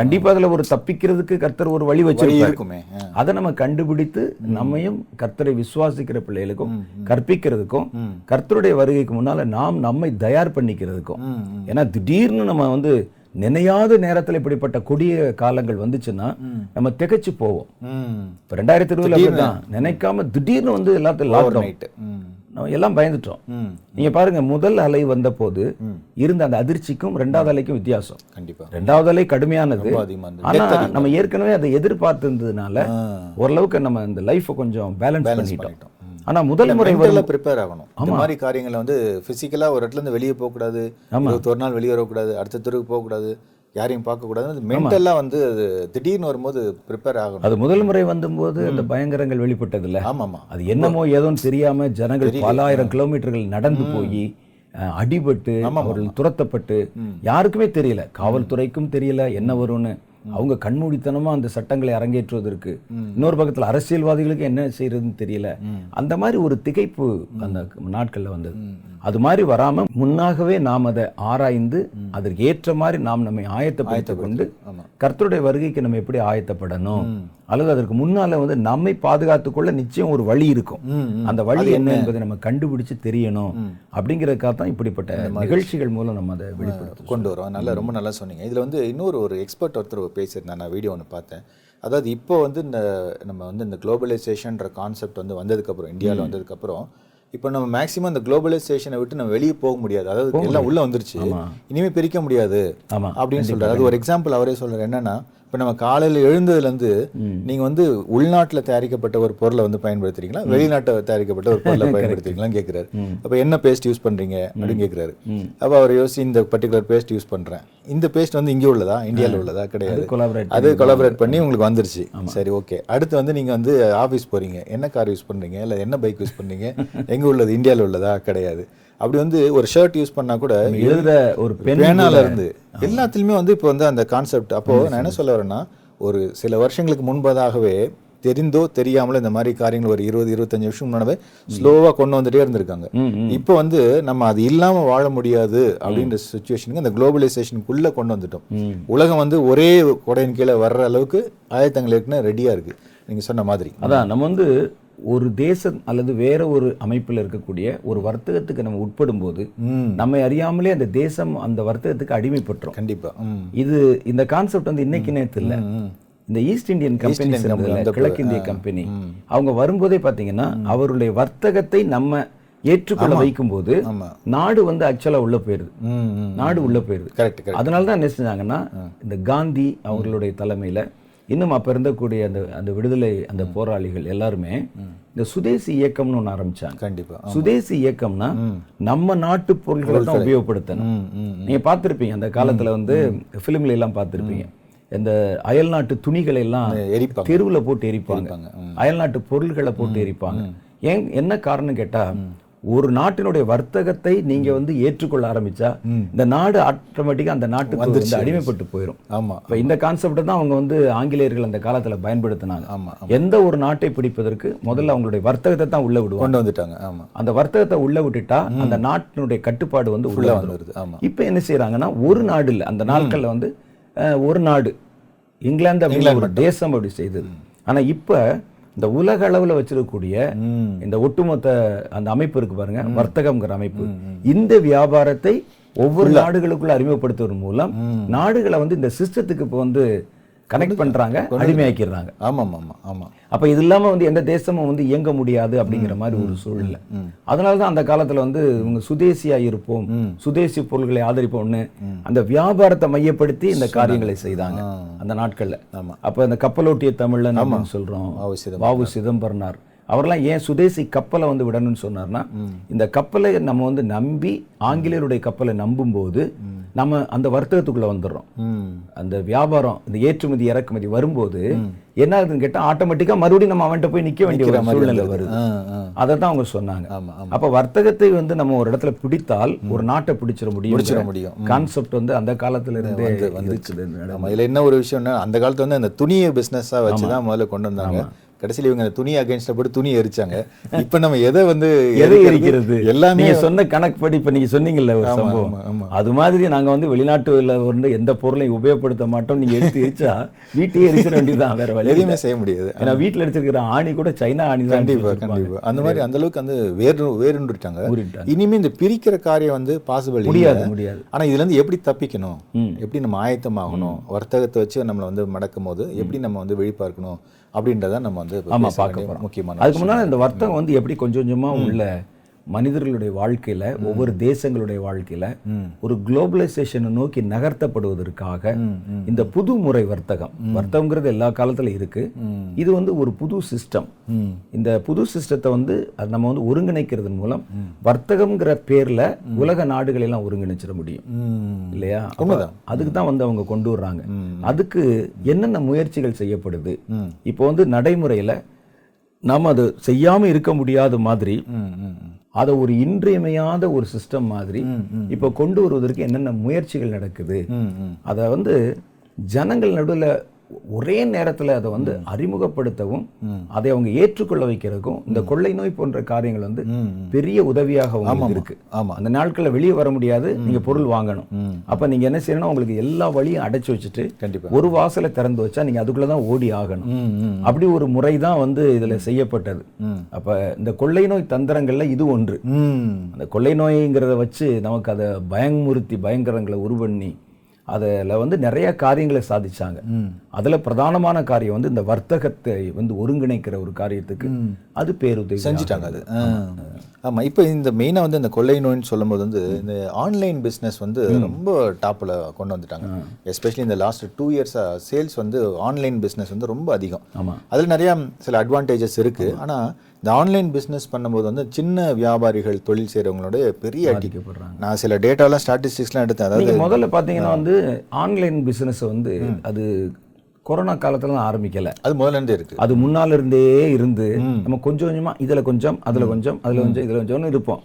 கண்டிப்பா
அதுல ஒரு தப்பிக்கிறதுக்கு கர்த்தர் ஒரு வழி வச்சிருப்பாரு.
இருக்குமே.
அதை நம்ம கண்டுபிடித்து நம்மையும் கர்த்தரை விசுவாசிக்கிற பிள்ளைகளுக்கும் கற்பிக்கிறதுக்கும் கர்த்தருடைய வருகைக்கு முன்னால நாம் நம்மை தயார் பண்ணிக்கிறதுக்கும். ஏன்னா திடீர்னு நம்ம வந்து நினையாத நேரத்துல இப்படிப்பட்ட கொடிய காலங்கள் வந்துச்சுன்னா நம்ம திகைச்சு போவோம். இப்ப ரெண்டாயிரத்தி இருபதுல அப்படிதான். நினைக்காம திடீர்னு வந்து எல்லாத்தையும் லாக்டவுன் நம்ம எல்லாம் பயந்துட்டோம். நீங்க பாருங்க முதல் அலை வந்த போது இருந்த அந்த அதிர்ச்சிக்கும் ரெண்டாவது அலைக்கும் வித்தியாசம்.
கண்டிப்பா.
ரெண்டாவது அலை கடுமையானது. ஆனா நம்ம ஏற்கனவே அதை எதிர்பார்த்திருந்ததுனால ஓரளவுக்கு நம்ம இந்த லைஃப்பை கொஞ்சம் பேலன்ஸ் பண்ணிட்டோம். ஆனா முதல் முறை
ப்ரிப்பேர் ஆகணும். இந்த மாதிரி காரியங்களை வந்து பிசிக்கலா ஒரு இடத்துல இருந்து வெளியே போக கூடாது இருபத்தொரு நாள் வெளியே வரக்கூடாது. அடுத்த தெருவுக்கு போக கூடாது யாரையும் பார்க்க கூடாது மென்டலா வந்து அது திடீர்னு வரும்போது ப்ரிப்பேர் ஆகணும்.
அது முதல் முறை வந்தபோது அந்த பயங்கரங்கள் வெளிப்பட்டது இல்ல
ஆமாமா.
அது என்னமோ ஏதோன்னு தெரியாம ஜனங்கள் பல ஆயிரம் கிலோமீட்டர்கள் நடந்து போய் அடிபட்டு அவர்கள் துரத்தப்பட்டு யாருக்குமே தெரியல. காவல்துறைக்கும் தெரியல. என்ன வரும்னு. அவங்க கண்மூடித்தனமா அந்த சட்டங்களை அரங்கேற்றுவதற்கு. இன்னொரு பக்கத்துல அரசியல்வாதிகளுக்கு என்ன செய்யறதுன்னு தெரியல. அந்த மாதிரி ஒரு திகைப்பு அந்த நாட்கள்ல வந்தது. அது மாதிரி வராம முன்னாகவே நாம் அதை ஆராய்ந்து அதற்கு ஏற்ற மாதிரி நாம் நம்மை ஆயத்தப்படுத்திக் கொண்டு கர்த்தருடைய வருகைக்கு நம்ம எப்படி ஆயத்தப்படணும்? அல்லது அதற்கு முன்னால வந்து நம்மை பாதுகாத்துக் கொள்ள நிச்சயம் ஒரு வழி இருக்கும். அந்த வழி என்ன? என்பதை நம்ம கண்டுபிடிச்சு தெரியணும். அப்படிங்கறதுக்காக தான் இப்படிப்பட்ட நிகழ்ச்சிகள் மூலம் நம்ம அதை வெளிப்படுத்தும்
கொண்டு வரோம். நல்லா ரொம்ப நல்லா சொன்னீங்க. இதுல வந்து இன்னொரு ஒரு எக்ஸ்பர்ட் ஒருத்தர் பேசியிருந்தேன் நான் வீடியோ ஒன்று பார்த்தேன். அதாவது இப்போ வந்து இந்த நம்ம வந்து இந்த குளோபலைசேஷன்ற கான்செப்ட் வந்து வந்ததுக்கப்புறம் இந்தியாவில் வந்ததுக்கப்புறம் இப்போ நம்ம மேக்ஸிமம் இந்த குளோபலைசேஷனை விட்டு நம்ம வெளியே போக முடியாது. அதாவது எல்லாம் உள்ள வந்துருச்சு. இனிமே பிரிக்க முடியாது. அப்படின்னு சொல்றாரு. அது ஒரு எக்ஸாம்பிள் அவரே சொல்றாரு. என்னன்னா இப்போ நம்ம காலையில் எழுந்ததுலேருந்து நீங்க வந்து உள்நாட்டுல தயாரிக்கப்பட்ட ஒரு பொருளை வந்து பயன்படுத்துறீங்களா? வெளிநாட்டை தயாரிக்கப்பட்ட ஒரு பொருளை பயன்படுத்துறீங்களான்னு கேட்குறாரு அப்போ என்ன பேஸ்ட் யூஸ் பண்றீங்க அப்படின்னு கேட்குறாரு அப்போ அவர் யோசிச்சு இந்த பர்டிகுலர் பேஸ்ட் யூஸ் பண்றேன். இந்த பேஸ்ட் வந்து இங்கே உள்ளதா? இந்தியாவில் உள்ளதா? கிடையாது. அது கொலாபரேட் பண்ணி உங்களுக்கு வந்துருச்சு. சரி ஓகே அடுத்து வந்து நீங்க வந்து ஆபீஸ் போறீங்க. என்ன கார் யூஸ் பண்றீங்க? இல்ல என்ன பைக் யூஸ் பண்றீங்க? எங்க உள்ளது? இந்தியாவில் உள்ளதா? கிடையாது. அப்படி வந்து ஒரு ஷர்ட் யூஸ் பண்ணா கூட
எழுதுற ஒரு
பேனால இருந்து எல்லாத்துலயுமே வந்து இப்போ வந்து அந்த கான்செப்ட் அப்போ நான் என்ன சொல்ல வரேன்னா ஒரு சில வருஷங்களுக்கு முன்பதாகவே தெரிந்தோ தெரியாமலோ இந்த மாதிரி காரியங்கள் ஒரு இருபது இருபத்தஞ்சு வருஷம் முன்னாடி ஸ்லோவா கொண்டு வந்துட்டே இருந்திருக்காங்க. இப்போ வந்து நம்ம அது இல்லாம வாழ முடியாது அப்படின்ற சுச்சுவேஷனுக்கு அந்த குளோபலைசேஷனுக்குள்ள கொண்டு வந்துட்டோம். உலகம் வந்து ஒரே கொடையின் கீழே வர்ற அளவுக்கு ஆயத்தங்கள் ஏற்கனவே ரெடியா இருக்கு. நீங்க சொன்ன மாதிரி.
அதான் நம்ம வந்து ஒரு தேசம் அல்லது வேற ஒரு அமைப்பில் இருக்கக்கூடிய ஒரு வர்த்தகத்துக்கு நம்ம உட்படும் போது நம்மை அறியாமலே அந்த தேசம் அந்த வர்த்தகத்துக்கு அடிமைப்பட்டுரும்.
கண்டிப்பா.
இது இந்த கான்செப்ட் வந்து இன்னைக்கு நேரத்து இல்ல இந்த ஈஸ்ட் இந்தியன் கம்பெனி கிழக்கு இந்திய கம்பெனி அவங்க வரும்போதே பாத்தீங்கன்னா அவருடைய வர்த்தகத்தை நம்ம ஏற்றுக்கொள்ள வைக்கும்போது
ஆமா.
நாடு வந்து ஆக்சுவலா உள்ள போயிருது. நாடு உள்ள போயிருது. அதனால தான் என்ன செஞ்சாங்கன்னா இந்த காந்தி அவர்களுடைய தலைமையில இன்னும் அப்ப இருந்தக்கூடிய அந்த அந்த விடுதலை அந்த போராளிகள் எல்லாருமே இந்த சுதேசி இயக்கம்னு ஒன்று ஆரம்பிச்சாங்க.
கண்டிப்பா
சுதேசி இயக்கம்னா நம்ம நாட்டு பொருட்களை தான் உபயோகப்படுத்தணும்.
ம் ம்
நீங்க பார்த்திருப்பீங்க அந்த காலத்துல வந்து ஃபிலிம்ல எல்லாம் பார்த்திருப்பீங்க. இந்த அயல்நாட்டு துணிகளை எல்லாம் தெருவுல போட்டு எரிப்பாங்க. அயல்நாட்டு பொருள்களை போட்டு எரிப்பாங்க. ஏன் என்ன காரணம் கேட்டா ஒரு நாட்டினுடைய வர்த்தகத்தை நீங்க வந்து ஏற்றுக்கொள்ள ஆரம்பிச்சா இந்த நாடு ஆட்டோமேட்டிக்கா அந்த நாட்டுக்கு வந்து அடிமைப்பட்டு போயிடும்
ஆமா
இப்ப இந்த கான்செப்ட் தான் அவங்க வந்து ஆங்கிலேயர்கள் அந்த காலத்துல பயன்படுத்தினாங்க.
ஆமா
எந்த ஒரு நாட்டை பிடிப்பதற்கு முதல்ல அவங்களுடைய வர்த்தகத்தை தான் உள்ள விடுவாங்க.
கொண்டு வந்துட்டாங்க ஆமா.
அந்த வர்த்தகத்தை உள்ள விட்டுட்டா அந்த நாட்டினுடைய கட்டுப்பாடு வந்து உள்ள.
வந்துருது ஆமா.
இப்போ என்ன செய்றாங்கன்னா ஒரு நாடு இல்லை அந்த நாட்கள்ல வந்து ஒரு நாடு இங்கிலாந்து அப்படிங்கிற ஒரு தேசம் அப்படி செய்தது. ஆனா இப்ப இந்த உலக அளவுல வச்சிருக்கக்கூடிய இந்த ஒட்டுமொத்த அந்த அமைப்பு இருக்கு பாருங்க வர்த்தகம்ங்கிற அமைப்பு. இந்த வியாபாரத்தை ஒவ்வொரு நாடுகளுக்குள்ள அறிமுகப்படுத்துவதன் மூலம் நாடுகளை வந்து இந்த சிஸ்டத்துக்கு இப்போ வந்து கனெக்ட் பண்றாங்க அடிமையாக்கிடுறாங்க.
ஆமா ஆமா. ஆமா
அப்ப இது இல்லாம வந்து எந்த தேசமும் வந்து இயங்க முடியாது அப்படிங்கிற மாதிரி ஒரு சூழ்நிலை. அதனால தான் அந்த காலத்துல வந்து இவங்க சுதேசியா இருப்போம் சுதேசி பொருள்களை ஆதரிப்போம்னு அந்த வியாபாரத்தை மையப்படுத்தி இந்த காரியங்களை செய்தாங்க. அந்த நாட்கள்ல.
ஆமா.
அப்ப இந்த கப்பலோட்டிய அப்படின்னு சொல்றோம்.
அவசியம்
வாவு சிதம்பரனார். அவரெல்லாம் ஏன் சுதேசி கப்பலை வந்து விடணும்னு சொன்னார்னா இந்த கப்பலை நம்ம வந்து நம்பி ஆங்கிலேயருடைய கப்பலை நம்பும்போது நம்ம அந்த வர்த்தகத்துக்குள்ள வந்துடுறோம். அந்த வியாபாரம் இந்த ஏற்றுமதி இறக்குமதி வரும்போது என்ன ஆகுதுன்னு கேட்டா ஆட்டோமேட்டிக்கா மறுபடியும் நம்ம அவன்கிட்ட போய் நிக்க வேண்டிய ஒரு சூழ்நிலை வருது. அதை தான் அவங்க சொன்னாங்க. அப்ப வர்த்தகத்தை வந்து நம்ம ஒரு இடத்துல பிடித்தால் ஒரு நாட்டை பிடிச்சிட முடியும்
முடியும்.
கான்செப்ட் வந்து அந்த காலத்துல இருந்தே.
ஆமா இதுல என்ன ஒரு விஷயம்னா அந்த காலத்துல வந்து அந்த துணியை பிசினஸா வச்சு தான் முதல்ல கொண்டு வந்தாங்க. கடைசியில் இவங்க துணி அகைன்ஸ்ட்ல போட்டு துணி எரிச்சாங்க. இப்ப நம்ம எதை வந்து
எதை
எரிக்கிறது? எல்லாமே
நீங்க சொன்ன கணக்குப்படி இப்ப நீங்க சொன்னீங்கல்ல ஒரு சம்பவம். அது மாதிரி நாங்க வந்து வெளிநாட்டுல வந்து எந்த பொருளையும் உபயோகப்படுத்த மாட்டோம். நீங்க எடுத்து எரிச்சா வீட்டையே எரிச்சிட வேண்டியதுதான் வேற வழி.
எதுவுமே செய்ய முடியாது.
ஏன்னா வீட்டுல எடுத்திருக்கிற ஆணி கூட சைனா ஆணி தான்
கண்டிப்பா கண்டிப்பா. அந்த மாதிரி அந்த அளவுக்கு வந்து வேறு வேறுண்டுட்டாங்க
ஊறிட்டாங்க.
இனிமே இந்த பிரிக்கிற காரியம் வந்து பாசிபிள்
முடியாது முடியாது.
ஆனா இதுல இருந்து எப்படி தப்பிக்கணும். எப்படி நம்ம ஆயத்தமாகணும்? வர்த்தகத்தை வச்சு நம்மளை வந்து மடக்கும் போது எப்படி நம்ம வந்து விழிப்பா இருக்கணும் அப்படின்றத நம்ம வந்து இப்ப
ஆமா
பேச
பார்க்க போறோம்
முக்கியமான
அதுக்கு முன்னால இந்த வர்த்தகம் வந்து எப்படி கொஞ்சம் கொஞ்சமா உள்ள மனிதர்களுடைய வாழ்க்கையில ஒவ்வொரு தேசங்களுடைய வாழ்க்கையில ஒரு குளோபலைசேஷனை நோக்கி நகர்த்தப்படுவதற்காக இந்த புது முறை வர்த்தகம் வர்த்தகங்கிறது எல்லா காலத்துல இருக்கு. இது வந்து ஒரு புது சிஸ்டம். இந்த புது சிஸ்டத்தை வந்து அது நம்ம வந்து ஒருங்கிணைக்கிறதன் மூலம் வர்த்தகம்ங்கிற பேர்ல உலக நாடுகளை எல்லாம் ஒருங்கிணைச்சிட முடியும். இல்லையா? அதுக்கு தான் வந்து அவங்க கொண்டு வர்றாங்க. அதுக்கு என்னென்ன முயற்சிகள் செய்யப்படுது. இப்போ வந்து நடைமுறையில நாம் அது செய்யாம இருக்க முடியாத மாதிரி. அதை ஒரு இன்றியமையாத ஒரு சிஸ்டம் மாதிரி இப்போ கொண்டு வருவதற்கு என்னென்ன முயற்சிகள் நடக்குது. அதை வந்து ஜனங்கள் நடுவில் ஒரே நேரத்துல அதை வந்து அறிமுகப்படுத்தவும் அதை அவங்க ஏற்றுக்கொள்ள வைக்கிறதுக்கும் இந்த கொள்ளை நோய் போன்ற காரியங்கள் வந்து பெரிய உதவியாக இருக்கு.
ஆமா.
அந்த நாட்களில் வெளியே வர முடியாது நீங்க பொருள் வாங்கணும். அப்ப நீங்க என்ன செய்யணும் உங்களுக்கு எல்லா வழியும் அடைச்சு வச்சுட்டு
கண்டிப்பா.
ஒரு வாசலை திறந்து வச்சா நீங்க அதுக்குள்ள தான் ஓடி ஆகணும். அப்படி ஒரு முறை தான் வந்து இதுல செய்யப்பட்டது. அப்ப இந்த கொள்ளை நோய் தந்திரங்கள்ல இது ஒன்று. அந்த கொள்ளை நோய்ங்கிறத வச்சு நமக்கு அதை பயமுறுத்தி பயங்கரங்களை உருவண்ணி அதில் வந்து நிறைய காரியங்களை சாதிச்சாங்க. அதுல பிரதானமான காரியம் வந்து இந்த வர்த்தகத்தை வந்து ஒருங்கிணைக்கிற ஒரு காரியத்துக்கு அது பேருதவி
செஞ்சுட்டாங்க அது. ஆ. ஆமா இப்போ இந்த மெயினா வந்து இந்த கொள்ளை நோய்னு சொல்லும்போது வந்து இந்த ஆன்லைன் பிஸ்னஸ் வந்து ரொம்ப டாப்ல கொண்டு வந்துட்டாங்க. எஸ்பெஷலி இந்த லாஸ்ட் டூ இயர்ஸா சேல்ஸ் வந்து ஆன்லைன் பிஸ்னஸ் வந்து ரொம்ப அதிகம்.
ஆமா.
அதுல நிறைய சில அட்வான்டேஜஸ் இருக்கு. ஆனா இந்த ஆன்லைன் பிஸ்னஸ் பண்ணும்போது வந்து சின்ன வியாபாரிகள் தொழில் செய்றவங்களோட பெரிய அடி.
பாதிக்கப்படுறாங்க.
நான் சில டேட்டாலாம் ஸ்டாட்டிஸ்டிக்ஸ்லாம் எடுத்தேன். அதாவது
முதல்ல பாத்தீங்கன்னா வந்து ஆன்லைன் பிசினஸ் வந்து அது கொரோனா காலத்துல தான் ஆரம்பிக்கல.
அது முதல்ல இருந்தே இருக்கு.
அது முன்னால இருந்தே இருந்து நம்ம கொஞ்சம் கொஞ்சமா இதுல கொஞ்சம் அதுல கொஞ்சம் அதுல கொஞ்சம் இதுல கொஞ்சம்னு இருப்போம்.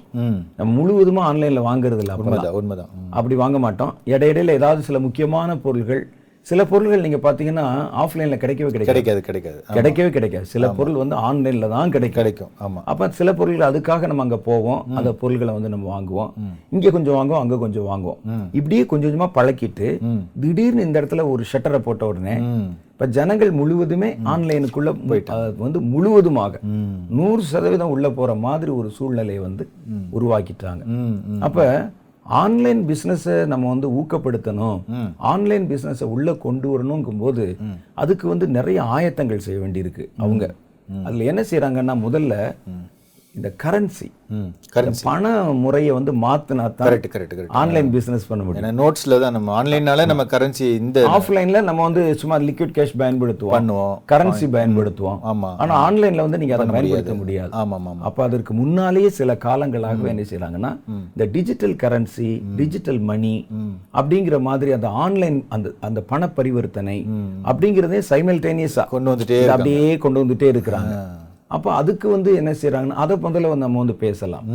நம்ம முழுவதுமா ஆன்லைன்ல வாங்குறது இல்ல
உண்மைதான் உண்மைதான்.
அப்படி வாங்க மாட்டோம். இடையிடையில ஏதாவது சில முக்கியமான பொருள்கள் சில பொருள்கள் நீங்க பாத்தீங்கன்னா ஆஃப்லைன்ல கிடைக்கவே கிடைக்காது.
கிடைக்காது கிடைக்காது.
கிடைக்கவே கிடைக்காது. சில பொருள் வந்து ஆன்லைன்ல தான் கிடைக்கும்.
கிடைக்கும். ஆமா.
அப்ப சில பொருள்கள் அதுக்காக நம்ம அங்க போவோம். அந்த பொருள்களை வந்து நம்ம வாங்குவோம். இங்க கொஞ்சம் வாங்குவோம் அங்க கொஞ்சம் வாங்குவோம். இப்படியே கொஞ்சம் கொஞ்சமா பழக்கிட்டு திடீர்னு இந்த இடத்துல ஒரு ஷட்டரை போட்ட உடனே இப்ப ஜனங்கள் முழுவதுமே ஆன்லைனுக்குள்ள அஹ் வந்து முழுவதுமாக நூறு சதவீதம் உள்ள போற மாதிரி ஒரு சூழ்நிலையை வந்து உருவாக்கிட்டாங்க. அப்ப ஆன்லைன் பிசினஸை நம்ம வந்து ஊக்கப்படுத்தணும். ஆன்லைன் பிசினஸை உள்ள கொண்டு வரணுங்கும் போது அதுக்கு வந்து நிறைய ஆயத்தங்கள் செய்ய வேண்டியிருக்கு அவங்க. அதுல என்ன செய்றாங்கன்னா முதல்ல இந்த கரன்சி
கரன்சி
பண முறையை வந்து மாத்தினா தான்
correct correct correct
online business பண்ண முடியும்.
ஏன்னா நோட்ஸ்ல தான் நம்ம ஆன்லைன்னால நம்ம கரன்சி இந்த
ஆஃப்லைன்ல நம்ம வந்து சும்மா லிக்விட் கேஷ் பயன்படுத்துவோம்.
பண்ணுவோம்.
கரன்சி பயன்படுத்துவோம்.
ஆமா
ஆனா ஆன்லைன்ல வந்து நீங்க அதை பயன்படுத்த முடியாது.
ஆமா ஆமா
அப்ப அதற்கு முன்னாலேயே சில காலங்களாகவே என்ன செய்றாங்கன்னா இந்த டிஜிட்டல் கரன்சி டிஜிட்டல் மணி அப்படிங்கிற மாதிரி அந்த ஆன்லைன் அந்த அந்த பண பரிவர்த்தனை அப்படிங்கிறதே சைமல்டேனியஸா
கொண்டு வந்துட்டே
அப்படியே கொண்டு வந்துட்டே இருக்கிறாங்க. அப்ப அதுக்கு வந்து என்ன செய்றாங்கன்னா அதை முதல்ல வந்து நம்ம வந்து பேசலாம்.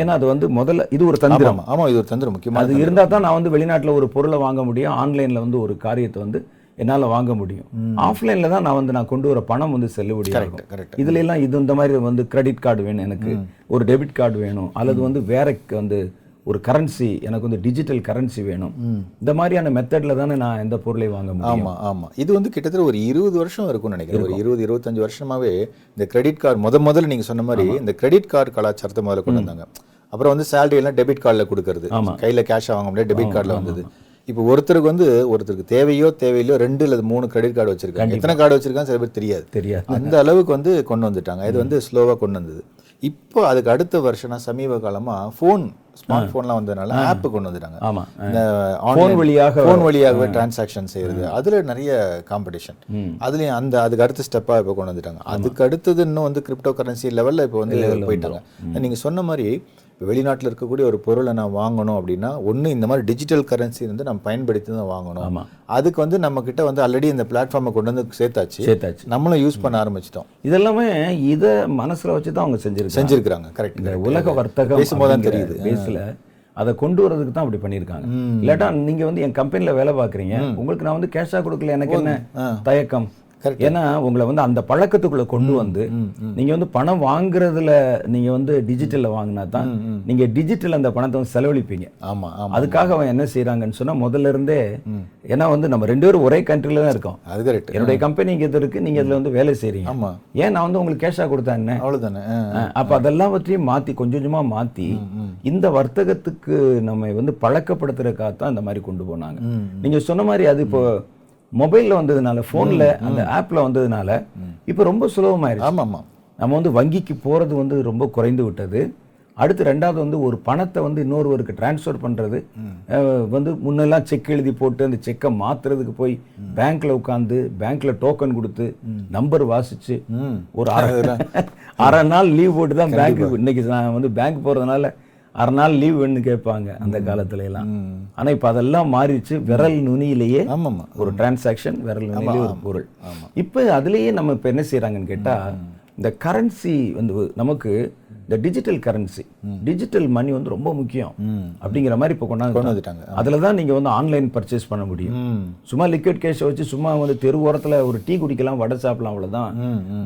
ஏன்னா அது வந்து முதல்ல இது ஒரு தந்திரம்.
ஆமா இது ஒரு தந்திரம் முக்கியமான
அது இருந்தா தான் நான் வந்து வெளிநாட்டுல ஒரு பொருளை வாங்க முடியும் ஆன்லைன்ல வந்து ஒரு காரியத்தை வந்து என்னால வாங்க முடியும். ஆஃப்லைன்ல தான் நான் வந்து நான் கொண்டு வர பணம் வந்து செல்லுபடியாகும்
கரெக்ட்
இதுல எல்லாம் இது இந்த மாதிரி வந்து கிரெடிட் கார்டு வேணும் எனக்கு ஒரு டெபிட் கார்டு வேணும் அல்லது வந்து வேற வந்து ஒரு கரன்சி எனக்கு வந்து டிஜிட்டல் கரன்சி வேணும். இந்த மாதிரியான மெத்தட்ல தானே நான் எந்த பொருளை வாங்க முடியும்?
ஆமா ஆமா. இது வந்து கிட்டத்தட்ட ஒரு இருபது வருஷம் இருக்கும்னு நினைக்கிறேன். ஒரு இருபது இருபத்தஞ்சு வருஷமாவே இந்த கிரெடிட் கார்டு முத முதல்ல நீங்க சொன்ன மாதிரி இந்த கிரெடிட் கார்டு கலாச்சாரத்தை முதல்ல கொண்டு வந்தாங்க. அப்புறம் வந்து சேலரி எல்லாம் டெபிட் கார்டில் கொடுக்கறது. கையில கேஷ் வாங்க முடியாது டெபிட் கார்டில் வந்தது. இப்போ ஒருத்தருக்கு வந்து ஒருத்தருக்கு தேவையோ தேவையில்லையோ ரெண்டு அல்லது மூணு கிரெடிட் கார்டு வச்சிருக்காங்க. எத்தனை கார்டு வச்சிருக்காங்க சில பேர் தெரியாது.
தெரியாது.
அந்த அளவுக்கு வந்து கொண்டு வந்துட்டாங்க. இது வந்து ஸ்லோவா கொண்டு வந்தது. இப்போ அதுக்கு அடுத்த வருஷனா சமீப காலமா ஃபோன் ஸ்மார்ட் ஃபோன்லாம் வந்ததுனால ஆப் கொண்டு வந்துட்டாங்க
ஆமா.
இந்த
Phone வழியாக
ஃபோன் வழியாகவே டிரான்சாக்ஷன் செய்யறது. அதுல நிறைய காம்படிஷன் அதுலயும் அந்த அதுக்கு அடுத்த ஸ்டெப்பா இப்போ கொண்டு வந்துட்டாங்க. அதுக்கு அடுத்தது இன்னும் வந்து கிரிப்டோ கரன்சி லெவல்ல இப்போ வந்து போயிட்டாங்க நீங்க சொன்ன மாதிரி இப்போ வெளிநாட்டில் இருக்கக்கூடிய ஒரு பொருளை நான் வாங்கணும் அப்படின்னா ஒண்ணு இந்த மாதிரி டிஜிட்டல் கரன்சி வந்து நம்ம பயன்படுத்தி தான் வாங்கணும்.
ஆமா.
அதுக்கு வந்து நம்ம கிட்ட வந்து ஆல்ரெடி இந்த பிளாட்ஃபார்மை கொண்டு வந்து சேர்த்தாச்சு.
சேர்த்தாச்சு.
நம்மளும் யூஸ் பண்ண ஆரம்பிச்சிட்டோம்.
இதெல்லாமே இதை மனசுல வச்சு தான் அவங்க செஞ்சிருக்காங்க.
செஞ்சிருக்கிறாங்க. கரெக்ட்
இந்த உலக வர்த்தகம்
பேசும்போது தான் தெரியுது.
பேஸ்ல அதை கொண்டு வரதுக்கு தான் அப்படி பண்ணியிருக்காங்க. இல்லாட்டா நீங்க வந்து என் கம்பெனில வேலை பார்க்குறீங்க. உங்களுக்கு நான் வந்து கேஷா கொடுக்கல எனக்கு என்ன தயக்கம். ஏன்னா உங்களை வந்து அந்த பழக்கத்துக்குள்ள கொண்டு வந்து நீங்க வந்து பணம் வாங்குறதுல நீங்க வந்து டிஜிட்டல்ல வாங்கினா தான் நீங்க டிஜிட்டல் அந்த பணத்தை வந்து செலவழிப்பீங்க.
ஆமா
அதுக்காக அவன் என்ன செய்றாங்கன்னு சொன்னா முதல்ல இருந்தே ஏன்னா வந்து நம்ம ரெண்டு பேரும் ஒரே கண்ட்ரில தான் இருக்கோம்.
அது கரெக்ட்
என்னுடைய கம்பெனி இங்க இருக்கு நீங்க இதுல வந்து வேலை செய்றீங்க.
ஆமா.
ஏன் நான் வந்து உங்களுக்கு கேஷா கொடுத்தேன் என்ன?
அவ்வளவுதானே.
அப்ப அதெல்லாம் பற்றியும் மாத்தி கொஞ்சம் கொஞ்சமா மாத்தி இந்த வர்த்தகத்துக்கு நம்ம வந்து பழக்கப்படுத்துறதுக்காக தான் இந்த மாதிரி கொண்டு போனாங்க. நீங்க சொன்ன மாதிரி அது இப்போ மொபைல்ல வந்ததுனால போன்ல அந்த ஆப்ல வந்ததுனால இப்போ ரொம்ப சுலபமாயிருச்சு.
ஆமா ஆமா
நம்ம வந்து வங்கிக்கு போறது வந்து ரொம்ப குறைந்து விட்டது. அடுத்து ரெண்டாவது வந்து ஒரு பணத்தை வந்து இன்னொருவருக்கு டிரான்ஸ்ஃபர் பண்றது அஹ், வந்து முன்னெல்லாம் செக் எழுதி போட்டு அந்த செக்கை மாத்துறதுக்கு போய் பேங்க்ல உட்காந்து பேங்க்ல டோக்கன் கொடுத்து நம்பர் வாசிச்சு
ம்.
ஒரு அரை அரை நாள் லீவ் போட்டு தான் பேங்க் இன்னைக்கு நான் வந்து பேங்க் போறதுனால அரை நாள் லீவ் வேணும்னு கேட்பாங்க அந்த காலத்துல எல்லாம் ஆனா இப்ப அதெல்லாம் மாறிடுச்சு. விரல் நுனியிலேயே ஒரு டிரான்சாக்ஷன் விரல் நுனியிலே ஒரு பொருள். இப்போ அதுலயே நம்ம இப்ப என்ன செய்றாங்கன்னு கேட்டா இந்த கரன்சி வந்து நமக்கு இந்த டிஜிட்டல் கரன்சி டிஜிட்டல் மணி வந்து ரொம்ப முக்கியம் அப்படிங்கிற மாதிரி இப்போ
கொண்டு
கொண்டாந்து
வந்துட்டாங்க
அதுல தான் நீங்க வந்து ஆன்லைன் பர்ச்சேஸ் பண்ண முடியும். சும்மா லிக்விட் கேஷை வச்சு சும்மா வந்து தெரு ஓரத்துல ஒரு டீ குடிக்கலாம் வடை சாப்பிடலாம் அவ்வளவுதான்.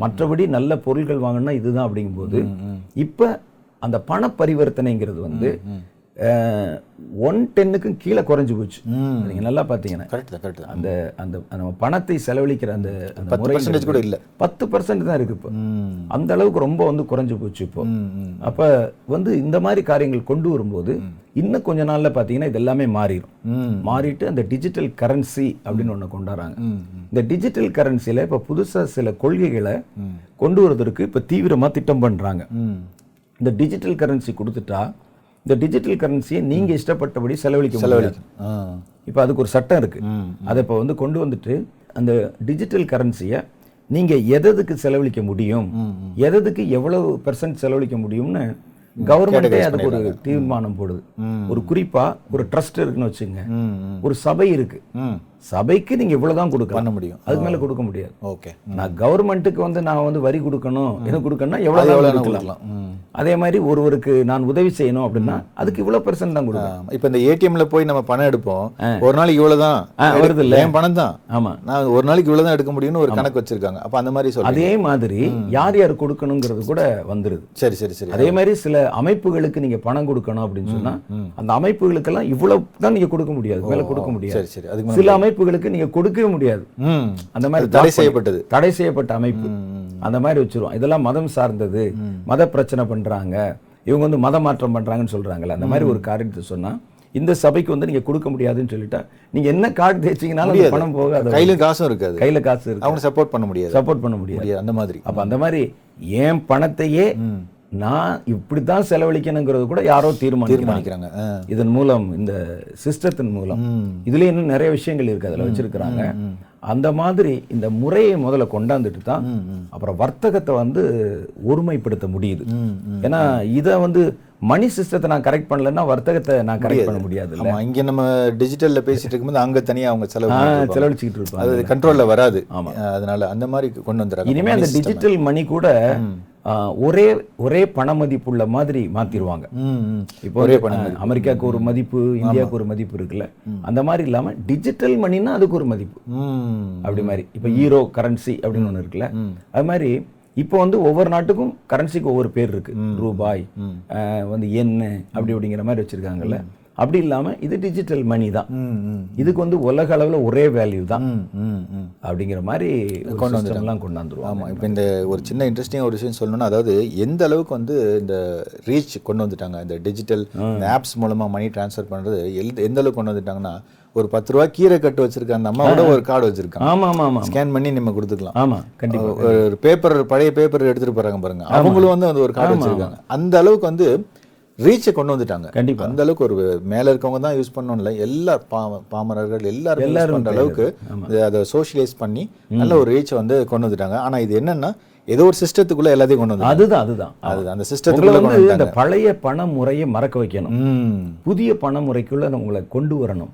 மற்றபடி நல்ல பொருட்கள் வாங்கணும்னா இதுதான் அப்படிங்கும்போது இப்ப அந்த பண பரிவர்த்தனைங்கிறது வந்து ஒன் டென்னுக்கும் கீழே குறைஞ்சு போச்சு. நீங்க நல்லா பார்த்தீங்கன்னா
கரெக்ட் கரெக்ட்
அந்த அந்த நம்ம பணத்தை செலவழிக்கிற அந்த
பர்சன்டேஜ் கூட இல்ல.
பத்து பர்சன்ட் தான் இருக்கு இப்போ. அந்த அளவுக்கு ரொம்ப வந்து குறைஞ்சு போச்சு இப்போ. அப்ப வந்து இந்த மாதிரி காரியங்கள் கொண்டு வரும்போது இன்னும் கொஞ்ச நாள்ல பாத்தீங்கன்னா இது எல்லாமே மாறிடும் மாறிட்டு அந்த டிஜிட்டல் கரன்சி அப்படின்னு ஒண்ணு கொண்டாடுறாங்க. இந்த டிஜிட்டல் கரன்சில இப்ப புதுசா சில கொள்கைகளை கொண்டு வரதற்கு இப்ப தீவிரமா திட்டம் பண்றாங்க.
ம்.
இந்த டிஜிட்டல் கரன்சி கொடுத்துட்டா இந்த டிஜிட்டல் கரன்சியை நீங்க இஷ்டப்பட்டபடி செலவழிக்க
ஆ.
இப்ப அதுக்கு ஒரு சட்டம் இருக்கு.
ம்
அதை இப்போ வந்து கொண்டு வந்துட்டு அந்த டிஜிட்டல் கரன்சியை நீங்க எததுக்கு செலவழிக்க முடியும்? எததுக்கு எவ்வளவு பெர்சன்ட் செலவழிக்க முடியும்னு கவர்மெண்ட்டே அதுக்கு ஒரு தீர்மானம் போடுது. ஒரு குறிப்பா ஒரு ட்ரஸ்ட் இருக்குன்னு வச்சுங்க ஒரு சபை இருக்கு. சபைக்கு நீங்க இவ்வளவுதான் கொடுக்கலாம்.
பண்ண முடியும்.
அதுக்கு மேல கொடுக்க முடியாது.
ஓகே.
நான் கவர்மெண்ட்டுக்கு வந்து நான் வந்து வரி கொடுக்கணும். எனக்கு கொடுக்கணும்னா
அது
எவ்வளவு
எவ்வளோ
கொடுக்கலாம்.
கொடுக்கலாம்
அதே மாதிரி ஒருவருக்கு நான் உதவி செய்யணும் அப்படின்னா அதுக்கு இவ்வளவு பெர்சன்ட் தான் கொடுக்கணும்
ஆமா. இப்ப இந்த ஏடிஎம்ல போய் நம்ம பணம் எடுப்போம். ஒரு நாளைக்கு இவ்வளவுதான்.
ஆ, வருது இல்ல?
என் பணம் தான்.
ஆமா.
நான் ஒரு நாளைக்கு இவ்வளவுதான் எடுக்க முடியும்னு ஒரு கணக்கு வச்சிருக்காங்க. அப்ப அந்த மாதிரி சொல்லுங்க.
அதே மாதிரி யார் யார் கொடுக்கணுங்கிறது கூட வந்துருது.
சரி சரி சரி.
அதே மாதிரி சில அமைப்புகளுக்கு நீங்க பணம் கொடுக்கணும் அப்படின்னு சொன்னா அந்த அமைப்புகளுக்கெல்லாம் இவ்வளவு தான் நீங்க கொடுக்க முடியாது. மேல கொடுக்க முடியாது.
சரி சரி. அதுக்கு
சில அமைப்பு அமைப்புகளுக்கு நீங்க கொடுக்கவே முடியாது. அந்த மாதிரி
தடை செய்யப்பட்டது.
தடை செய்யப்பட்ட அமைப்பு. அந்த மாதிரி வச்சிருவோம். இதெல்லாம் மதம் சார்ந்தது. மத பிரச்சனை பண்றாங்க. இவங்க வந்து மத மாற்றம் பண்றாங்கன்னு சொல்றாங்கல்ல. அந்த மாதிரி ஒரு காரியத்தை சொன்னா இந்த சபைக்கு வந்து நீங்க கொடுக்க முடியாதுன்னு சொல்லிட்டா நீங்க என்ன கார்டு தேய்ச்சிங்கனாலும் பணம் போகாது.
கையில காசும் இருக்காது.
கையில காசு இருக்கு.
அவங்க சப்போர்ட் பண்ண முடியாது.
சப்போர்ட் பண்ண முடியாது.
அந்த மாதிரி.
அப்ப அந்த மாதிரி என் பணத்தையே நான் இப்படித்தான் செலவழிக்கணுங்கிறது கூட யாரோ தீர்மானிக்கிறாங்க.
தீர்மானிக்கிறாங்க.
இதன் மூலம் இந்த சிஸ்டத்தின் மூலம். இதுல இன்னும் நிறைய விஷயங்கள் இருக்கு அதுல வச்சிருக்கிறாங்க. அந்த மாதிரி இந்த முறையை முதல்ல கொண்டாந்துட்டு தான் அப்புறம் வர்த்தகத்தை வந்து ஒருமைப்படுத்த முடியுது. ஏன்னா இதை வந்து மணி சிஸ்டத்தை நான் கரெக்ட் பண்ணலன்னா வர்த்தகத்தை நான் கரெக்ட் பண்ண முடியாது
ஆமா இங்க நம்ம டிஜிட்டல்ல பேசிட்டு இருக்கும்போது அங்க தனியா அவங்க செலவு பண்ணிட்டு இருப்பாங்க.
செலவழிச்சுக்கிட்டு இருப்பாங்க.
அது கண்ட்ரோல்ல வராது. அதனால அந்த மாதிரி கொண்டு வந்துறாங்க
இனிமே அந்த டிஜிட்டல் மணி கூட ஒரே ஒரே பண மதிப்புள்ள மாதிரி மாத்திருவாங்க. இப்போ ஒரே பணம் அமெரிக்காவுக்கு ஒரு மதிப்பு இந்தியாவுக்கு ஒரு மதிப்பு இருக்குல்ல. அந்த மாதிரி இல்லாம டிஜிட்டல் மணின்னா அதுக்கு ஒரு மதிப்பு. அப்படி மாதிரி. இப்போ ஈரோ கரன்சி அப்படின்னு ஒன்று இருக்குல்ல. அது மாதிரி இப்போ வந்து ஒவ்வொரு நாட்டுக்கும் கரன்சிக்கு ஒவ்வொரு பேர் இருக்கு. ரூபாய் வந்து என்ன அப்படி அப்படிங்கிற மாதிரி வச்சிருக்காங்கல்ல. அப்படி இல்லாம இது டிஜிட்டல் மணி தான். இதுக்கு வந்து உலக அளவுல ஒரே வேல்யூ தான். அப்படிங்கிற மாதிரி சிஸ்டம்லாம் கொண்டு வந்துருவாங்க.
ஆமா இப்போ இந்த ஒரு சின்ன இன்ட்ரெஸ்டிங் ஒரு விஷயம் சொல்லணும்னா அதாவது எந்த அளவுக்கு வந்து இந்த ரீச் கொண்டு வந்துட்டாங்க இந்த டிஜிட்டல் இந்த ஆப்ஸ் மூலமா மணி ட்ரான்ஸ்ஃபர் பண்றது எல்- எந்த அளவுக்கு கொண்டு வந்துட்டாங்கன்னா ஒரு பத்து ரூபா கீரை கட்டு வச்சிருக்க அந்த அம்மாவோட ஒரு கார்டு வச்சிருக்காங்க.
ஆமா ஆமா ஆமா
ஸ்கேன் பண்ணி நம்ம கொடுத்துக்கலாம்.
ஆமா கண்டிப்பா
ஒரு பேப்பர் பழைய பேப்பர் எடுத்துட்டு போறாங்க பாருங்க. அவங்களும் வந்து ஒரு கார்டு வச்சிருக்காங்க. அந்த அளவுக்கு வந்து ரீச்சை கொண்டு வந்துட்டாங்க.
கண்டிப்பா.
அந்த அளவுக்கு ஒரு மேல இருக்கவங்க தான் யூஸ் பண்ணணும்ல. எல்லா பா- பாமரர்கள் எல்லாரும் யூஸ் பண்ற அளவுக்கு அதை சோஷியலைஸ் பண்ணி நல்ல ஒரு ரீச்சை வந்து கொண்டு வந்துட்டாங்க. ஆனா இது என்னன்னா ஏதோ ஒரு சிஸ்டத்துக்குள்ள எல்லாத்தையும் கொண்டு வந்து
அதுதான் அதுதான்.
அது அந்த சிஸ்டத்துக்குள்ள
வந்து இந்த பழைய பண முறையை மறக்க வைக்கணும். புதிய பண முறைக்குள்ள உங்களை கொண்டு வரணும்.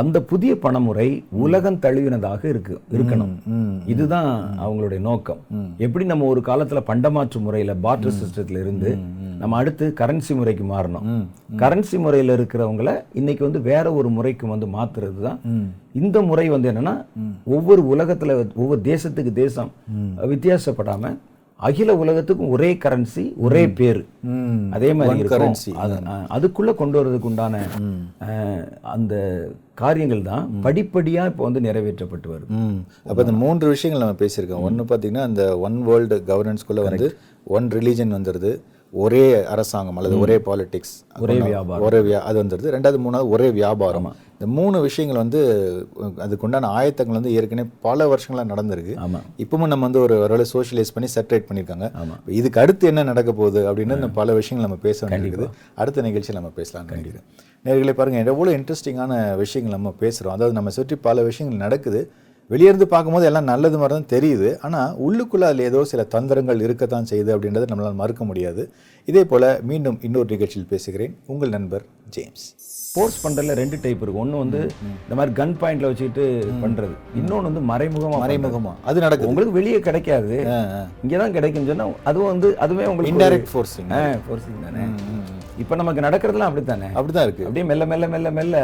அந்த புதிய பணமுறை உலகம் தழுவினதாக இருக்கு இருக்கணும். இதுதான் அவங்களுடைய நோக்கம். எப்படி நம்ம ஒரு காலத்துல பண்டமாற்று முறையில பாட்டர் சிஸ்டத்துல இருந்து நம்ம அடுத்து கரன்சி முறைக்கு மாறணும். கரன்சி முறையில இருக்கிறவங்கள இன்னைக்கு வந்து வேற ஒரு முறைக்கு வந்து மாத்துறது தான் இந்த முறை வந்து என்னன்னா ஒவ்வொரு உலகத்துல ஒவ்வொரு தேசத்துக்கு தேசம் வித்தியாசப்படாம அகில உலகத்துக்கும் ஒரே கரன்சி ஒரே பேரு. அதே மாதிரி இருக்கும். அதுக்குள்ள கொண்டு வர்றதுக்கு உண்டான அந்த காரியங்கள் தான் படிப்படியா இப்போ வந்து நிறைவேற்றப்பட்டு வருது.
அப்போ இந்த மூன்று விஷயங்கள் நம்ம பேசியிருக்கோம். ஒன்று பார்த்தீங்கன்னா அந்த ஒன் வேர்ல்டு கவர்னன்ஸ்குள்ளே வந்து ஒன் ரிலீஜன் வந்துடுது ஒரே அரசாங்கம் அல்லது ஒரே பாலிடிக்ஸ்
ஒரே வியாபாரம்.
ஒரே வியா அது வந்துடுது ரெண்டாவது மூணாவது ஒரே வியாபாரம். இந்த மூணு விஷயங்கள் வந்து அதுக்குண்டான ஆயத்தங்கள் வந்து ஏற்கனவே பல வருஷங்களா நடந்திருக்கு. இப்பவும் நம்ம வந்து ஒரு ஓரளவு சோஷியலைஸ் பண்ணி செட்டரேட் பண்ணியிருக்காங்க இதுக்கு அடுத்து என்ன நடக்க போகுது அப்படின்னு இந்த பல விஷயங்கள் நம்ம பேச வேண்டியிருக்குது. அடுத்த நிகழ்ச்சியில் நம்ம பேசலாம்னு நினைக்கிறேன். நேர்களை பாருங்க எவ்வளோ இன்ட்ரெஸ்டிங்கான விஷயங்கள் நம்ம பேசுகிறோம் அதாவது நம்ம சுற்றி பல விஷயங்கள் நடக்குது. வெளியே இருந்து பார்க்கும்போது எல்லாம் நல்லது மாதிரி தான் தெரியுது. ஆனால் உள்ளுக்குள்ளே அதில் ஏதோ சில தந்திரங்கள் இருக்கத்தான் செய்யுது அப்படின்றத நம்மளால் மறுக்க முடியாது. இதே போல் மீண்டும் இன்னொரு நிகழ்ச்சியில் பேசுகிறேன். உங்கள் நண்பர் ஜேம்ஸ்.
ஃபோர்ஸ் பண்றதுல ரெண்டு டைப் இருக்கு. ஒண்ணு வந்து இந்த மாதிரி கன் பாயிண்ட்ல வச்சுக்கிட்டு பண்றது. இன்னொன்னு வந்து மறைமுகமா பண்றது.
மறைமுகமா. அது நடக்குது.
உங்களுக்கு வெளியே கிடைக்காது. இங்க தான் கிடைக்கும்னு சொன்னா அதுவும் வந்து அதுவே உங்களுக்கு
இன்டைரக்ட் ஃபோர்ஸிங்
ஃபோர்ஸிங் தானே. இப்போ நமக்கு நடக்கிறதுலாம் அப்படித்தானே?
அப்படிதான் இருக்கு.
அப்படியே மெல்ல மெல்ல மெல்ல மெல்ல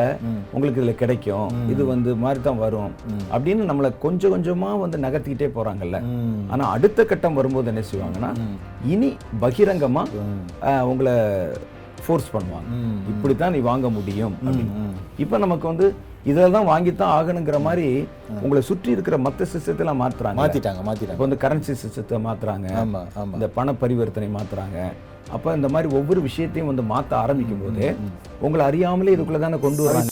உங்களுக்கு இதுல கிடைக்கும். இது வந்து மாதிரி தான் வரும் அப்படின்னு நம்மளை கொஞ்சம் கொஞ்சமா வந்து நகர்த்திக்கிட்டே போறாங்கல்ல. ஆனா அடுத்த கட்டம் வரும்போது என்ன செய்வாங்கன்னா இனி பகிரங்கமா ஆஹ், உங்களை ஃபோர்ஸ் பண்ணுவாங்க. இப்படித்தான் நீ வாங்க முடியும். இப்போ நமக்கு வந்து இதில் தான் வாங்கித்தான் ஆகணுங்கிற மாதிரி உங்களை சுற்றி இருக்கிற மற்ற சிஸ்டத்தெல்லாம் மாத்துறாங்க.
மாத்திட்டாங்க மாத்திட்டாங்க.
இப்போ வந்து கரன்சி சிஸ்டத்தை மாத்துறாங்க.
ஆமா ஆமா.
இந்த பண பரிவர்த்தனை மாத்துறாங்க. அப்ப இந்த மாதிரி ஒவ்வொரு விஷயத்தையும் வந்து மாத்த ஆரம்பிக்கும் போது உங்களை அறியாமலே இதுக்குள்ள தானே கொண்டு வராங்க